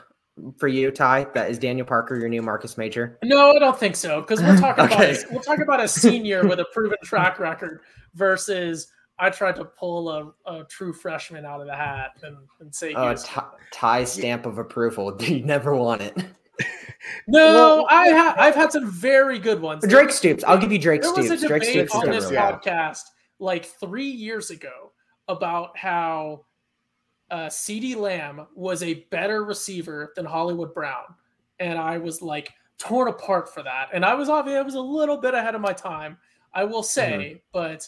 C: for you, Ty? That is Daniel Parker, your new Marcus Major.
A: No, I don't think so. Because we're talking okay. [laughs] about a, we'll talk about a senior with a proven track record versus I tried to pull a, a true freshman out of the hat and, and say,
C: "Oh, Ty stamp of approval." [laughs] You never want it. [laughs]
A: no, well, I have I've had some very good ones.
C: Drake Stoops. I'll give you Drake there Stoops.
A: Was a
C: Drake
A: Stoops on this podcast like three years ago about how uh, CeeDee Lamb was a better receiver than Hollywood Brown, and I was like torn apart for that. And I was obviously I was a little bit ahead of my time, I will say, mm-hmm. but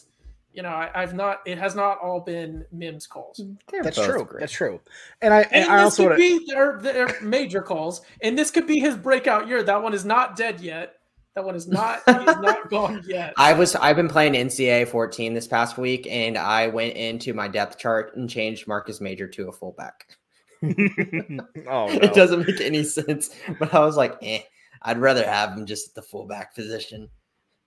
A: you know I, have not. It has not all been Mims calls.
B: They're That's true. Great. That's true. And I and,
A: and
B: I
A: also could be their, their major calls, and this could be his breakout year. That one is not dead yet. That one is not [laughs] he's not gone yet.
C: I was I've been playing NCAA 14 this past week, and I went into my depth chart and changed Marcus Major to a fullback. [laughs] oh, [laughs] no. it doesn't make any sense. But I was like, eh, I'd rather have him just at the fullback position.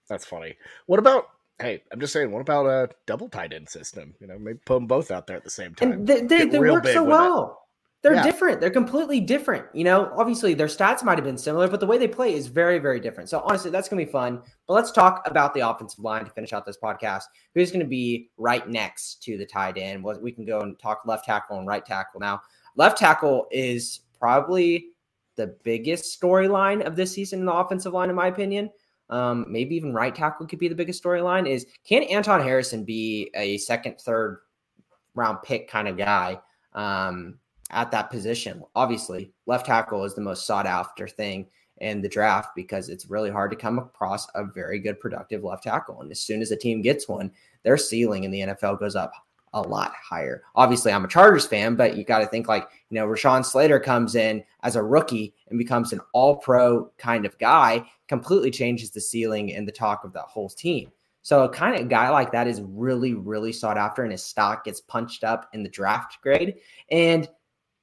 B: That's funny. What about? Hey, I'm just saying. What about a double tight end system? You know, maybe put them both out there at the same time.
C: And they, they, they work so well. They're yeah. different. They're completely different. You know, obviously their stats might have been similar, but the way they play is very, very different. So honestly, that's gonna be fun. But let's talk about the offensive line to finish out this podcast. Who's gonna be right next to the tight end? Well, we can go and talk left tackle and right tackle now. Left tackle is probably the biggest storyline of this season in the offensive line, in my opinion. Um, maybe even right tackle could be the biggest storyline. Is can Anton Harrison be a second, third round pick kind of guy? Um, at that position. Obviously, left tackle is the most sought after thing in the draft because it's really hard to come across a very good productive left tackle. And as soon as a team gets one, their ceiling in the NFL goes up a lot higher. Obviously, I'm a Chargers fan, but you got to think like, you know, Rashawn Slater comes in as a rookie and becomes an all pro kind of guy, completely changes the ceiling and the talk of that whole team. So a kind of guy like that is really, really sought after, and his stock gets punched up in the draft grade. And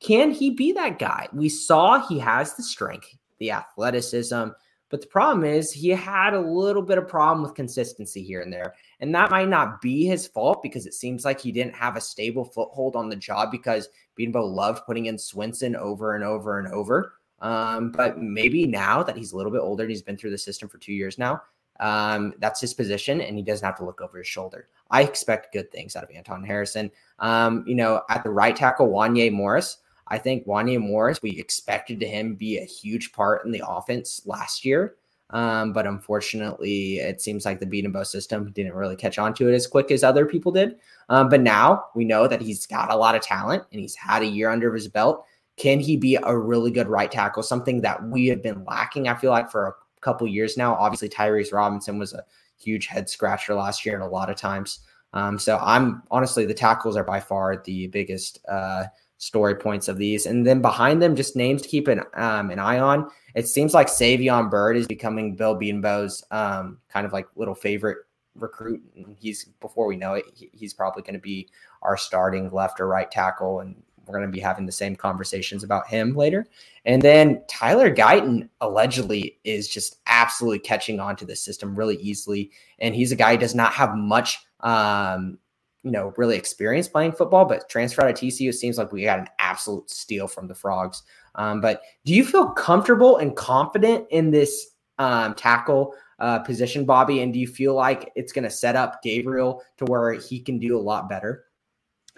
C: can he be that guy? We saw he has the strength, the athleticism, but the problem is he had a little bit of problem with consistency here and there. And that might not be his fault because it seems like he didn't have a stable foothold on the job because Bedenbaugh loved putting in Swenson over and over and over. Um, but maybe now that he's a little bit older and he's been through the system for two years now, um, that's his position and he doesn't have to look over his shoulder. I expect good things out of Anton Harrison. Um, you know, at the right tackle, Wanya Morris. I think Wanya Morris, we expected to him be a huge part in the offense last year. Um, but unfortunately, it seems like the Bedenbaugh system didn't really catch on to it as quick as other people did. Um, but now we know that he's got a lot of talent and he's had a year under his belt. Can he be a really good right tackle? Something that we have been lacking, I feel like, for a couple years now. Obviously, Tyrese Robinson was a huge head scratcher last year, and a lot of times Um, so I'm honestly the tackles are by far the biggest uh, story points of these, and then behind them, just names to keep an um, an eye on. It seems like Savion Byrd is becoming Bill Bedenbaugh's um, kind of like little favorite recruit. He's before we know it, he's probably going to be our starting left or right tackle, and we're going to be having the same conversations about him later. And then Tyler Guyton allegedly is just absolutely catching on to the system really easily. And he's a guy who does not have much, um, you know, really experienced playing football, but transfer out of TCU, it seems like we got an absolute steal from the Frogs. Um, but do you feel comfortable and confident in this um, tackle uh, position, Bobby? And do you feel like it's going to set up Gabriel to where he can do a lot better?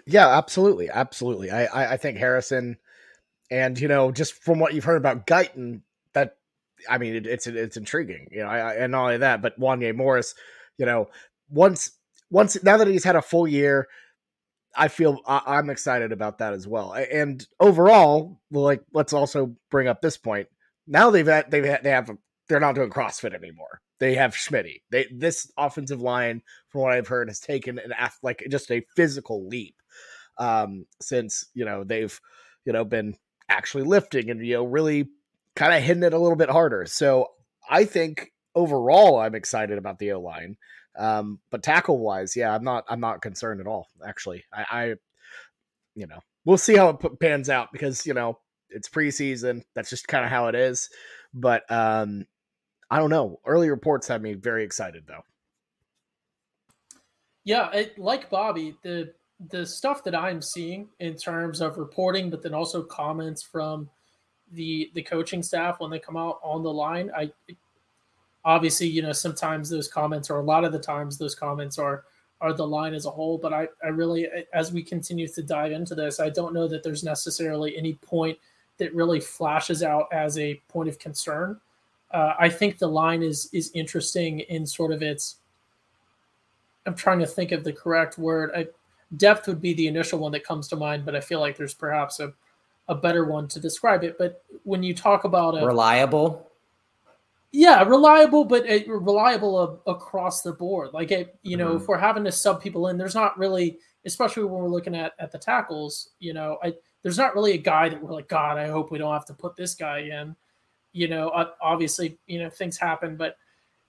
B: Yeah, absolutely, absolutely. I, I, I think Harrison, and you know, just from what you've heard about Guyton, that I mean, it, it's it's intriguing, you know. I, I, and not only that, but Wanya Morris, you know, once once now that he's had a full year, I feel I, am excited about that as well. And overall, like let's also bring up this point. Now they've had, they've had, they have they're not doing CrossFit anymore. They have Schmitty. They this offensive line, from what I've heard, has taken an like just a physical leap um, since you know they've you know been actually lifting and you know really kind of hitting it a little bit harder. So I think overall I'm excited about the O line. Um, but tackle wise, yeah, I'm not I'm not concerned at all. Actually, I, I you know we'll see how it pans out because you know it's preseason. That's just kind of how it is. But um, I don't know. Early reports have me very excited though.
A: Yeah, it, like Bobby, the the stuff that I'm seeing in terms of reporting, but then also comments from the the coaching staff when they come out on the line, I obviously you know sometimes those comments or a lot of the times those comments are are the line as a whole. But I I really as we continue to dive into this, I don't know that there's necessarily any point that really flashes out as a point of concern. Uh, I think the line is is interesting in sort of its. I'm trying to think of the correct word. I, depth would be the initial one that comes to mind, but I feel like there's perhaps a, a better one to describe it. But when you talk about a,
C: reliable,
A: yeah, reliable, but a, reliable across the board. Like it, you know, mm-hmm. if we're having to sub people in, there's not really, especially when we're looking at at the tackles. You know, I, there's not really a guy that we're like, God, I hope we don't have to put this guy in. You know, obviously, you know, things happen, but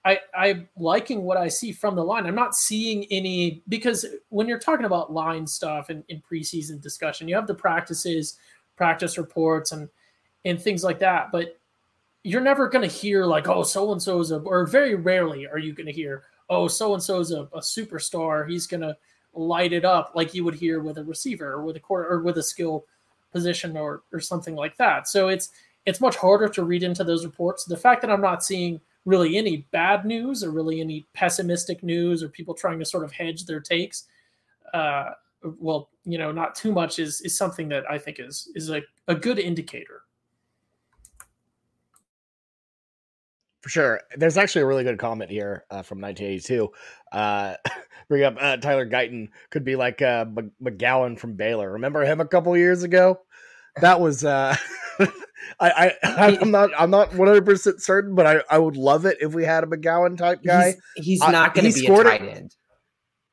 A: I, I'm liking what I see from the line. I'm not seeing any because when you're talking about line stuff in preseason discussion, you have the practices, practice reports, and and things like that. But you're never going to hear like, oh, so and so is a, or very rarely are you going to hear, oh, so and so is a, a superstar. He's going to light it up like you would hear with a receiver or with a quarter or with a skill position or or something like that. So it's it's much harder to read into those reports. The fact that I'm not seeing really any bad news or really any pessimistic news or people trying to sort of hedge their takes. Uh, well, you know, not too much is is something that I think is is a, a good indicator.
B: For sure. There's actually a really good comment here uh, from 1982. Uh, [laughs] bring up uh, Tyler Guyton could be like uh, McGowan from Baylor. Remember him a couple years ago? That was uh, [laughs] I, I [laughs] I'm not I'm not 100 percent certain, but I, I would love it if we had a McGowan type guy.
C: He's, he's not going to be a tight end.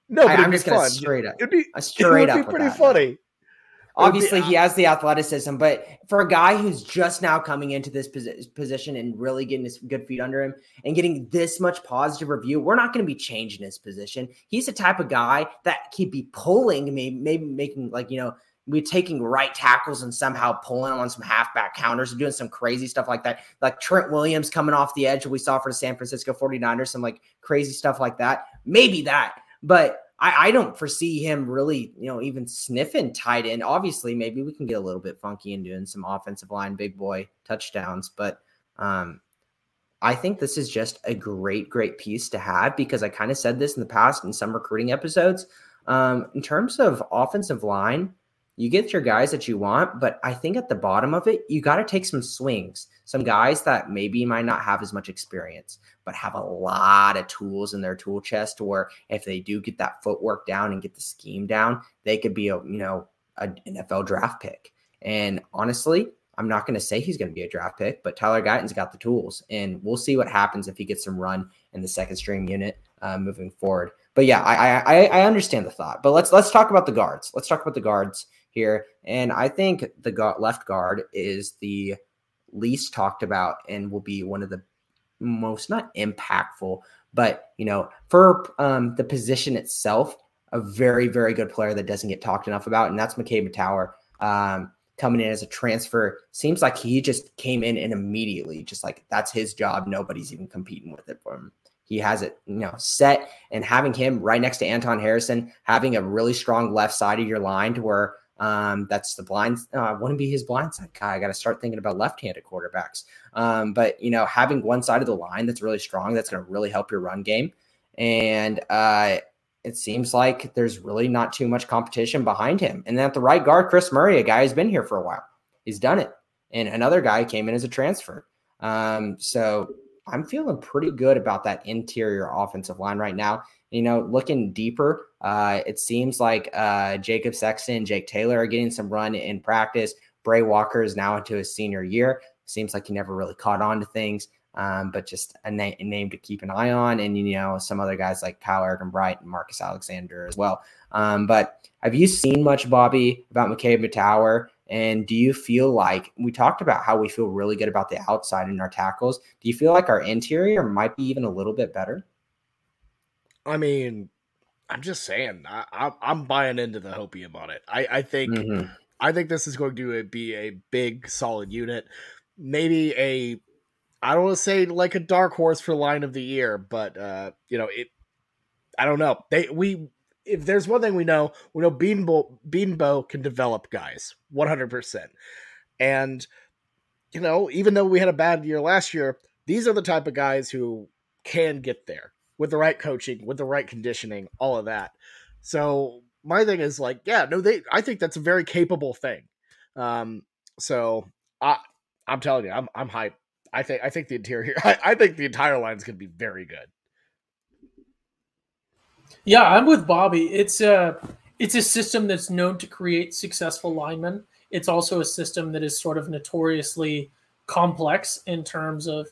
B: No, but
C: I, am just going to straight up. It'd be, straight
B: it would
C: be
B: pretty funny.
C: Obviously, be, he has the athleticism, but for a guy who's just now coming into this position and really getting his good feet under him and getting this much positive review, we're not going to be changing his position. He's the type of guy that could be pulling, maybe, maybe making like you know we're taking right tackles and somehow pulling on some halfback counters and doing some crazy stuff like that. Like Trent Williams coming off the edge, we saw for the San Francisco 49ers, some like crazy stuff like that. Maybe that, but I, I don't foresee him really, you know, even sniffing tight end. Obviously, maybe we can get a little bit funky and doing some offensive line big boy touchdowns, but um, I think this is just a great, great piece to have because I kind of said this in the past in some recruiting episodes. Um, in terms of offensive line, you get your guys that you want, but I think at the bottom of it, you got to take some swings. Some guys that maybe might not have as much experience, but have a lot of tools in their tool chest where if they do get that footwork down and get the scheme down, they could be a, you know, an NFL draft pick. And honestly, I'm not going to say he's going to be a draft pick, but Tyler Guyton's got the tools, and we'll see what happens if he gets some run in the second string unit uh, moving forward. but yeah, I, I I understand the thought. But let's let's talk about the guards. Let's talk about the guards here. And I think the left guard is the least talked about and will be one of the most not impactful, but you know, for um, the position itself, a very very good player that doesn't get talked enough about, and that's McKade Mettauer. Um, coming in as a transfer seems like he just came in and immediately just like that's his job nobody's even competing with it for him he has it you know set and having him right next to anton harrison having a really strong left side of your line to where um, that's the blind. Uh, wouldn't be his blind side guy. I got to start thinking about left-handed quarterbacks. Um, but you know, having one side of the line that's really strong, that's going to really help your run game. And uh, it seems like there's really not too much competition behind him. And then at the right guard, Chris Murray, a guy who's been here for a while, he's done it. And another guy came in as a transfer. Um, so I'm feeling pretty good about that interior offensive line right now. You know, looking deeper, uh, it seems like uh, Jacob Sexton, Jake Taylor are getting some run in practice. Bray Walker is now into his senior year. Seems like he never really caught on to things, um, but just a, na- a, name to keep an eye on. And, you know, some other guys like Kyle Argan-Bright and Marcus Alexander as well. Um, but have you seen much, Bobby, about McKade Mettauer? And do you feel like we talked about how we feel really good about the outside in our tackles? Do you feel like our interior might be even a little bit better?
B: I mean, I'm just saying, I, am buying into the hopium on it. I, I think, mm-hmm. I think this is going to be a big, solid unit. Maybe a, I don't want to say like a dark horse for line of the year, but uh, you know, it. I don't know. They we if there's one thing we know, we know Bedenbaugh Bedenbaugh can develop guys 100. percent And you know, even though we had a bad year last year, these are the type of guys who can get there with the right coaching, with the right conditioning, all of that. So my thing is like, yeah, no, they. I think that's a very capable thing. Um, so I, I'm telling you, I'm I'm hyped. I think I think the interior, [laughs] I, I think the entire line is to be very good.
A: Yeah, I'm with Bobby. It's a it's a system that's known to create successful linemen. It's also a system that is sort of notoriously complex in terms of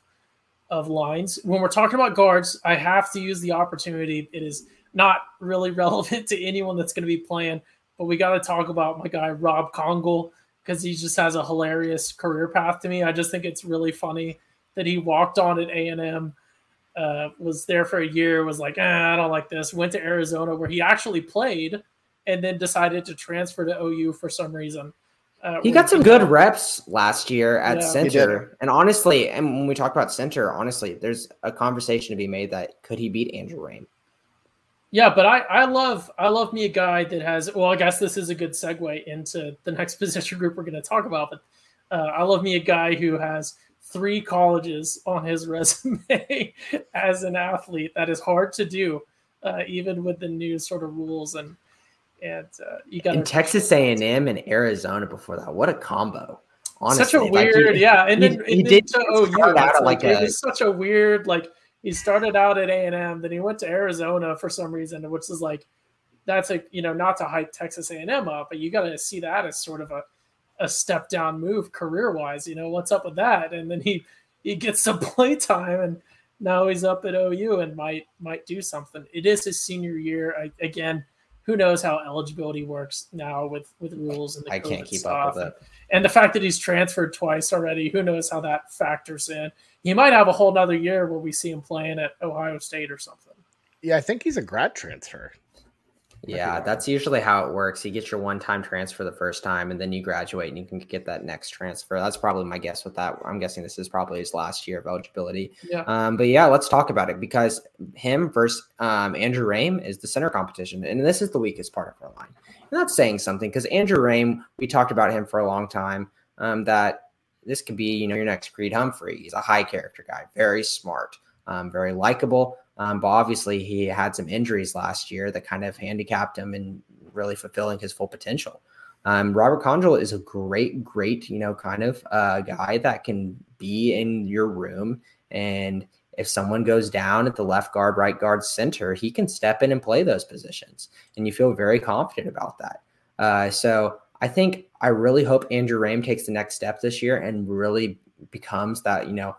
A: of lines. When we're talking about guards, I have to use the opportunity. It is not really [laughs] relevant to anyone that's going to be playing, but we got to talk about my guy Rob Congel because he just has a hilarious career path to me. I just think it's really funny that he walked on at A and M, uh, was there for a year, was like, eh, I don't like this. Went to Arizona where he actually played, and then decided to transfer to OU for some reason.
C: Uh, he got some good reps last year at yeah, center. And honestly, and when we talk about center, honestly, there's a conversation to be made that could he beat Andrew Raym?
A: Yeah, but I, I love I love me a guy that has well, I guess this is a good segue into the next [laughs] position group we're going to talk about. But uh, I love me a guy who has three colleges on his [laughs] resume as an athlete. That is hard to do, uh, even with the new sort of rules and and uh, you got
C: in Texas A and M and Arizona before that. What a combo!
A: Honestly, such a weird, like he, yeah. And then he, he did to OU. Like, like a, it was such a weird, like he started out at A and M, then he went to Arizona for some reason, which is like that's a you know not to hype Texas A and M up, but you got to see that as sort of a a step down move career wise. You know what's up with that? And then he he gets some [laughs] play time and now he's up at OU and might might do something. It is his senior year. I, again, who knows how eligibility works now with with rules and the I can't keep stuff. up with it. And the fact that he's transferred twice already, who knows how that factors in? He might have a whole nother year where we see him playing at Ohio State or something.
B: Yeah, I think he's a grad transfer.
C: Yeah, that's usually how it works. You get your one time transfer the first time, and then you graduate and you can get that next transfer. That's probably my guess with that. I'm guessing this is probably his last year of eligibility. Yeah. Um, but yeah, let's talk about it because him versus um, Andrew Raym is the center competition, and this is the weakest part of our line. And that's saying something because Andrew Raym, we talked about him for a long time. Um, that this could be, you know, your next Creed Humphrey. He's a high character guy, very smart, um, very likable. Um, but obviously, he had some injuries last year that kind of handicapped him in really fulfilling his full potential. Um, Robert Congel is a great, great, you know, kind of uh, guy that can be in your room. And if someone goes down at the left guard, right guard, center, he can step in and play those positions. And you feel very confident about that. Uh, so I think I really hope Andrew Raym takes the next step this year and really becomes that, you know,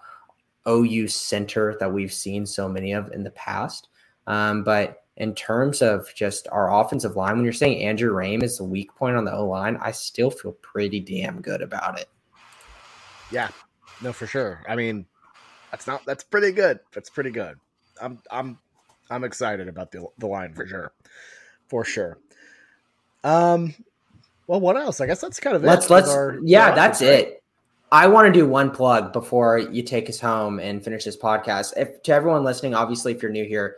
C: OU center that we've seen so many of in the past. Um, but in terms of just our offensive line, when you're saying Andrew Raym is the weak point on the O line, I still feel pretty damn good about it.
B: Yeah, no, for sure. I mean, that's not that's pretty good. That's pretty good. I'm I'm I'm excited about the the line for sure, for sure. Um, well, what else? I guess that's kind of
C: let's
B: it.
C: let's our, yeah, that's it. I want to do one plug before you take us home and finish this podcast. If to everyone listening, obviously, if you're new here,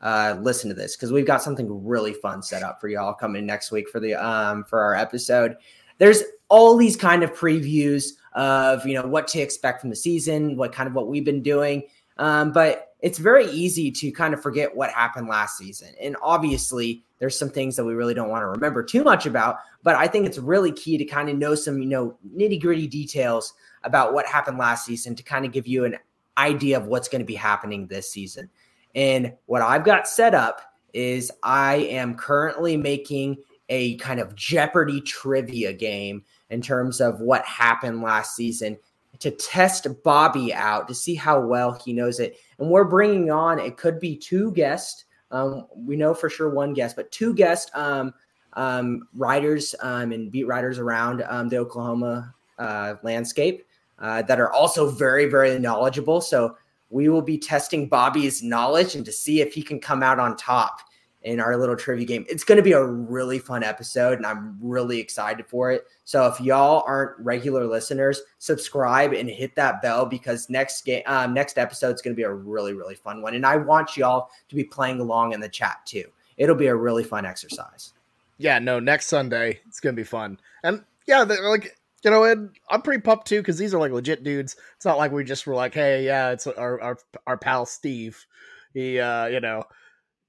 C: uh, listen to this because we've got something really fun set up for y'all coming next week for the um for our episode. There's all these kind of previews of you know what to expect from the season, what kind of what we've been doing. Um, but it's very easy to kind of forget what happened last season. And obviously, there's some things that we really don't want to remember too much about. But I think it's really key to kind of know some, you know, nitty gritty details about what happened last season to kind of give you an idea of what's going to be happening this season. And what I've got set up is I am currently making a kind of Jeopardy trivia game in terms of what happened last season to test Bobby out to see how well he knows it. And we're bringing on, it could be two guests. Um, we know for sure one guest, but two guest um, um, writers um, and beat writers around um, the Oklahoma uh, landscape uh, that are also very, very knowledgeable. So we will be testing Bobby's knowledge and to see if he can come out on top in our little trivia game. It's going to be a really fun episode, and I'm really excited for it. So if y'all aren't regular listeners, subscribe and hit that bell because next game, um, next episode is going to be a really really fun one, and I want y'all to be playing along in the chat too. It'll be a really fun exercise.
B: Yeah, no, next Sunday it's going to be fun, and yeah, like you know, and I'm pretty pumped too because these are like legit dudes. It's not like we just were like, hey, yeah, it's our our, our pal Steve. He, uh, you know,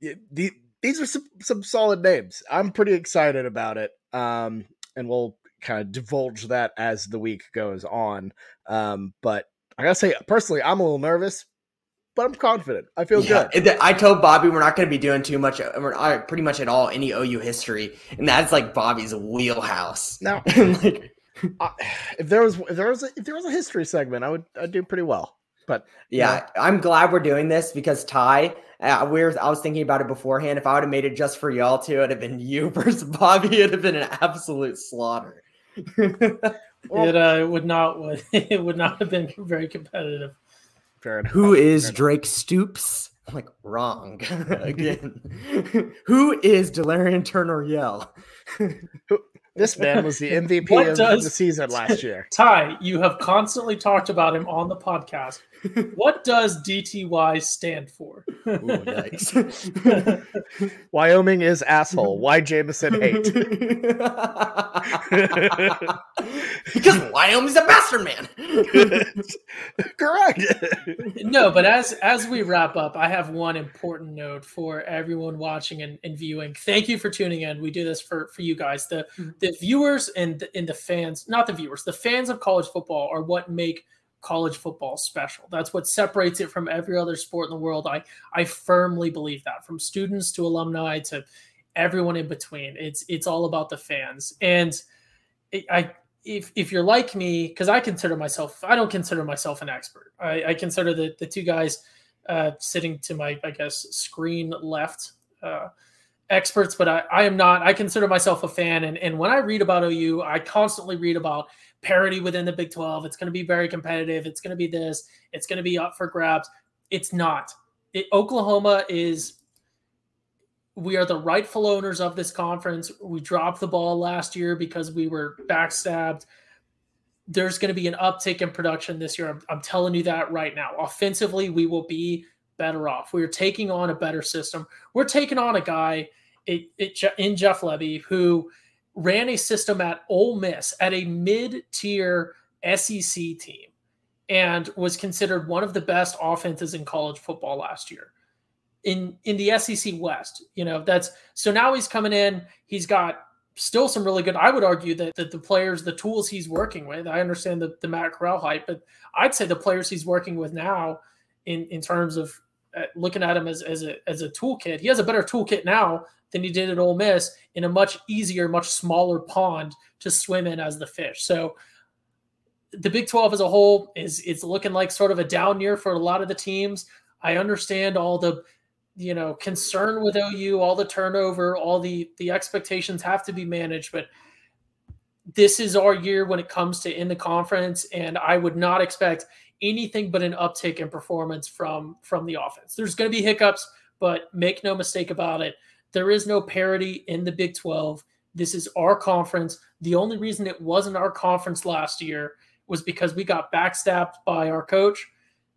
B: the these are some, some solid names. I'm pretty excited about it. Um, and we'll kind of divulge that as the week goes on. Um, but I gotta say, personally, I'm a little nervous, but I'm confident. I feel yeah,
C: good. I told Bobby we're not going to be doing too much, we're not, pretty much at all any OU history, and that's like Bobby's wheelhouse.
B: Now, [laughs] like, [sighs] if there was if there was a, if there was a history segment, I would I'd do pretty well. But
C: yeah, know. I'm glad we're doing this because Ty, uh, we're I was thinking about it beforehand. If I would have made it just for y'all two, it'd have been you [laughs] versus Bobby. It'd have been an absolute slaughter.
A: well, [laughs] it uh, would not would [laughs] it would not have been very competitive.
C: Fair enough. Who is Drake Stoops? I'm like wrong again. Who is Delarrin Turner Yell?
B: This [laughs] man was the MVP what of does, the season last year. [laughs]
A: Ty, you have constantly talked about him on the podcast. [laughs] What does DTY stand for? Ooh, nice.
B: Wyoming is asshole. Why Jameson hate?
C: Because Wyoming's a bastard man. [laughs]
B: Correct.
A: no, but as as we wrap up, I have one important note for everyone watching and, and viewing. Thank you for tuning in. We do this for for you guys. The mm-hmm. the viewers and the, and the fans, not the viewers, the fans of college football are what make college football special. That's what separates it from every other sport in the world. I I firmly believe that from students to alumni to everyone in between. It's it's all about the fans. And it, I if if you're like me, because I consider myself, I don't consider myself an expert. I, I consider the the two guys uh, sitting to my I guess screen left. Uh, experts, but I, I am not. I consider myself a fan. And, and when I read about OU, I constantly read about parity within the Big 12. It's going to be very competitive. It's going to be this. It's going to be up for grabs. It's not. It, Oklahoma is. We are the rightful owners of this conference. We dropped the ball last year because we were backstabbed. There's going to be an uptick in production this year. I'm, I'm telling you that right now. Offensively, we will be better off. We are taking on a better system. We're taking on a guy it, it, in Jeff Lebby who ran a system at Ole Miss at a mid-tier SEC team and was considered one of the best offenses in college football last year. In in the SEC West, you know, that's so now he's coming in, he's got still some really good. I would argue that, that the players, the tools he's working with, I understand the, the Matt Corral hype, but I'd say the players he's working with now in, in terms of uh, looking at him as, as a as a toolkit, he has a better toolkit now than he did at Ole Miss in a much easier, much smaller pond to swim in as the fish. So the Big 12 as a whole is it's looking like sort of a down year for a lot of the teams. I understand all the you know concern with OU, all the turnover, all the the expectations have to be managed, but this is our year when it comes to in the conference, and I would not expect anything but an uptick in performance from from the offense. There's going to be hiccups, but make no mistake about it, there is no parity in the Big 12. This is our conference. The only reason it wasn't our conference last year was because we got backstabbed by our coach.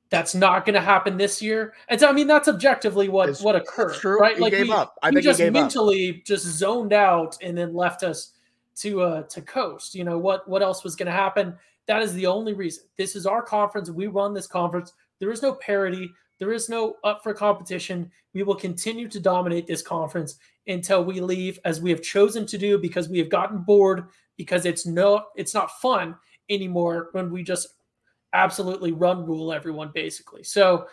A: That's not going to happen this year. And so, I mean, that's objectively what
B: It's-
A: what occurred,
B: true.
A: right?
B: He
A: like
B: gave
A: we,
B: up. I think he
A: just
B: gave up.
A: mentally just zoned out and then left us to uh to coast. You know what what else was going to happen? That is the only reason. This is our conference. We run this conference. There is no parity. There is no up for competition. We will continue to dominate this conference until we leave, as we have chosen to do, because we have gotten bored. Because it's no, it's not fun anymore when we just absolutely run rule everyone basically. So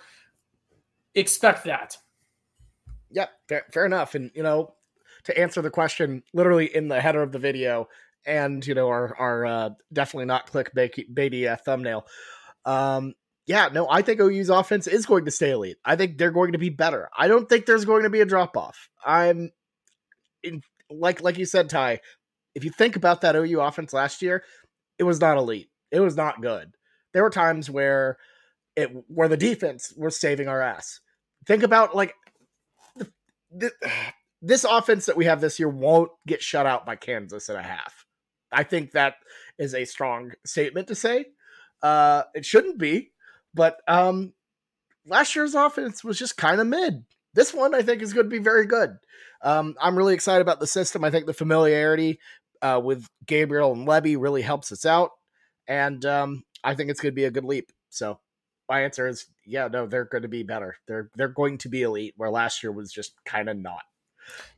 A: expect that.
B: Yep, fair, fair enough. And you know, to answer the question, literally in the header of the video, and you know, our our uh, definitely not clickbaity uh, thumbnail. Um, yeah, no, I think OU's offense is going to stay elite. I think they're going to be better. I don't think there's going to be a drop off. I'm in like like you said, Ty. If you think about that OU offense last year, it was not elite. It was not good. There were times where it where the defense was saving our ass. Think about like the, [sighs] this offense that we have this year won't get shut out by Kansas in a half. I think that is a strong statement to say. Uh, it shouldn't be, but um, last year's offense was just kind of mid. This one, I think, is going to be very good. Um, I'm really excited about the system. I think the familiarity uh, with Gabriel and Lebby really helps us out, and um, I think it's going to be a good leap. So my answer is yeah, no, they're going to be better. They're they're going to be elite, where last year was just kind of not.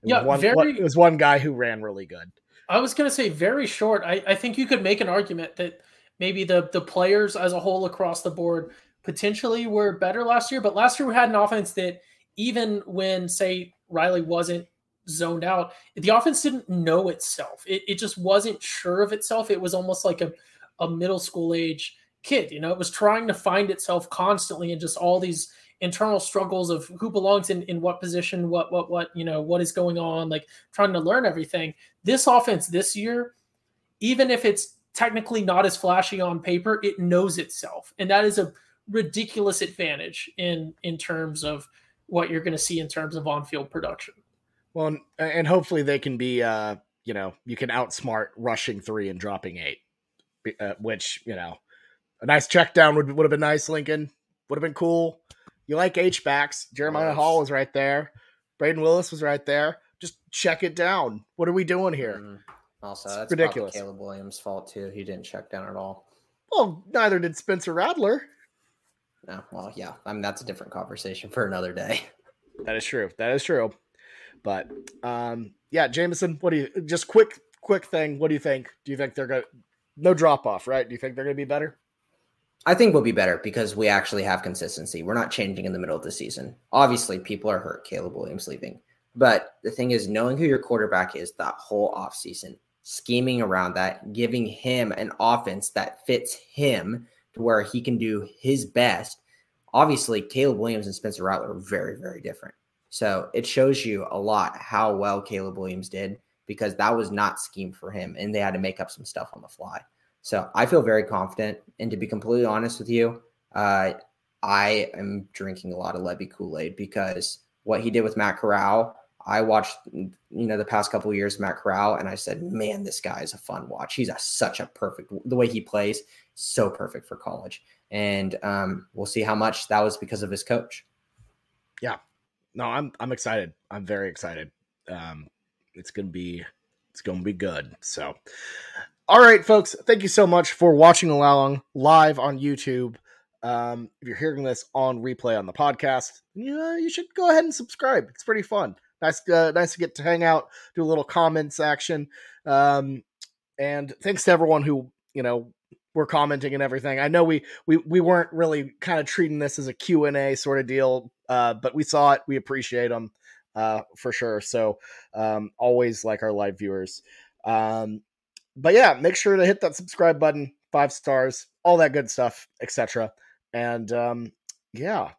B: It
A: Yeah,
B: one,
A: very-
B: one- it was one guy who ran really good.
A: I was going to say very short. I, I think you could make an argument that maybe the the players as a whole across the board potentially were better last year, but last year we had an offense that even when say Riley wasn't zoned out, the offense didn't know itself. It, it just wasn't sure of itself. It was almost like a, a middle school age kid, you know, it was trying to find itself constantly and just all these internal struggles of who belongs in, in what position, what, what, what, you know, what is going on, like trying to learn everything. This offense this year, even if it's technically not as flashy on paper, it knows itself. And that is a ridiculous advantage in in terms of what you're going to see in terms of on-field production.
B: Well, and, hopefully they can be, uh, you know, you can outsmart rushing three and dropping eight, uh, which you know, a nice check down would would have been nice. Lincoln would have been cool. You like H backs? Jeremiah
C: Yes.
B: Hall was right there. Brayden Willis was right there. Just check it down. What are we doing here?
C: Mm. Also,
B: It's
C: that's
B: ridiculous.
C: Caleb Williams' fault too. He didn't check down at all.
B: Well, neither did Spencer Rattler.
C: No, well, yeah. I mean, that's a different conversation for another day. [laughs]
B: That is true. That is true. But um, yeah, Jameson, what do you just quick quick thing? What do you think? Do you think they're gonna no drop off, right? Do you think they're gonna be better?
C: I think we'll be better because we actually have consistency. We're not changing in the middle of the season. Obviously, people are hurt. Caleb Williams leaving. But the thing is, knowing who your quarterback is that whole offseason, scheming around that, giving him an offense that fits him to where he can do his best. Obviously, Caleb Williams and Spencer Rattler are very, very different. So it shows you a lot how well Caleb Williams did because that was not schemed for him and they had to make up some stuff on the fly. So I feel very confident. And to be completely honest with you, uh, I am drinking a lot of Lebby Kool Aid because what he did with Matt Corral, I watched, you know, the past couple years Matt Corral, and I said, man, this guy is a fun watch. He's a, such a perfect, the way he plays, so perfect for college. And um, we'll see how much that was because of his coach.
B: Yeah, no, I'm I'm excited. I'm very excited. Um, it's gonna be it's gonna be good. So, all right, folks, thank you so much for watching along live on YouTube. Um, if you're hearing this on replay on the podcast, yeah, you should go ahead and subscribe. It's pretty fun. Nice, uh, nice to get to hang out, do a little comments action. Um, and thanks to everyone who you know were commenting and everything. I know we we we weren't really kind of treating this as a Q and A sort of deal, uh, but we saw it. We appreciate them uh, for sure. So um, always like our live viewers. Um, but yeah, make sure to hit that subscribe button, five stars, all that good stuff, etc. And um, yeah,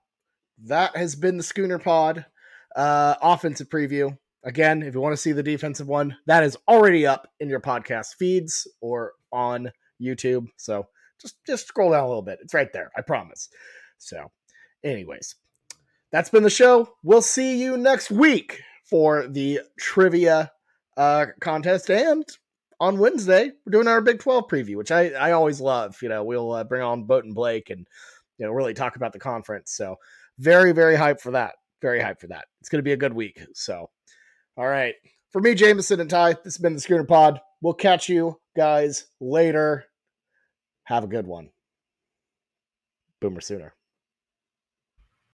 B: that has been the Schooner Pod. uh, offensive preview. Again, if you want to see the defensive one, that is already up in your podcast feeds or on YouTube. So just just scroll down a little bit. It's right there. I promise. So, anyways, that's been the show. We'll see you next week for the trivia uh, contest and on Wednesday we're doing our Big 12 preview, which I I always love. You know, we'll uh, bring on Boat and Blake and you know really talk about the conference. So, very very hyped for that. Very hyped for that. It's going to be a good week. So, all right. For me, Jameson and Ty, this has been the Schooner Pod. We'll catch you guys later. Have a good one. Boomer Sooner.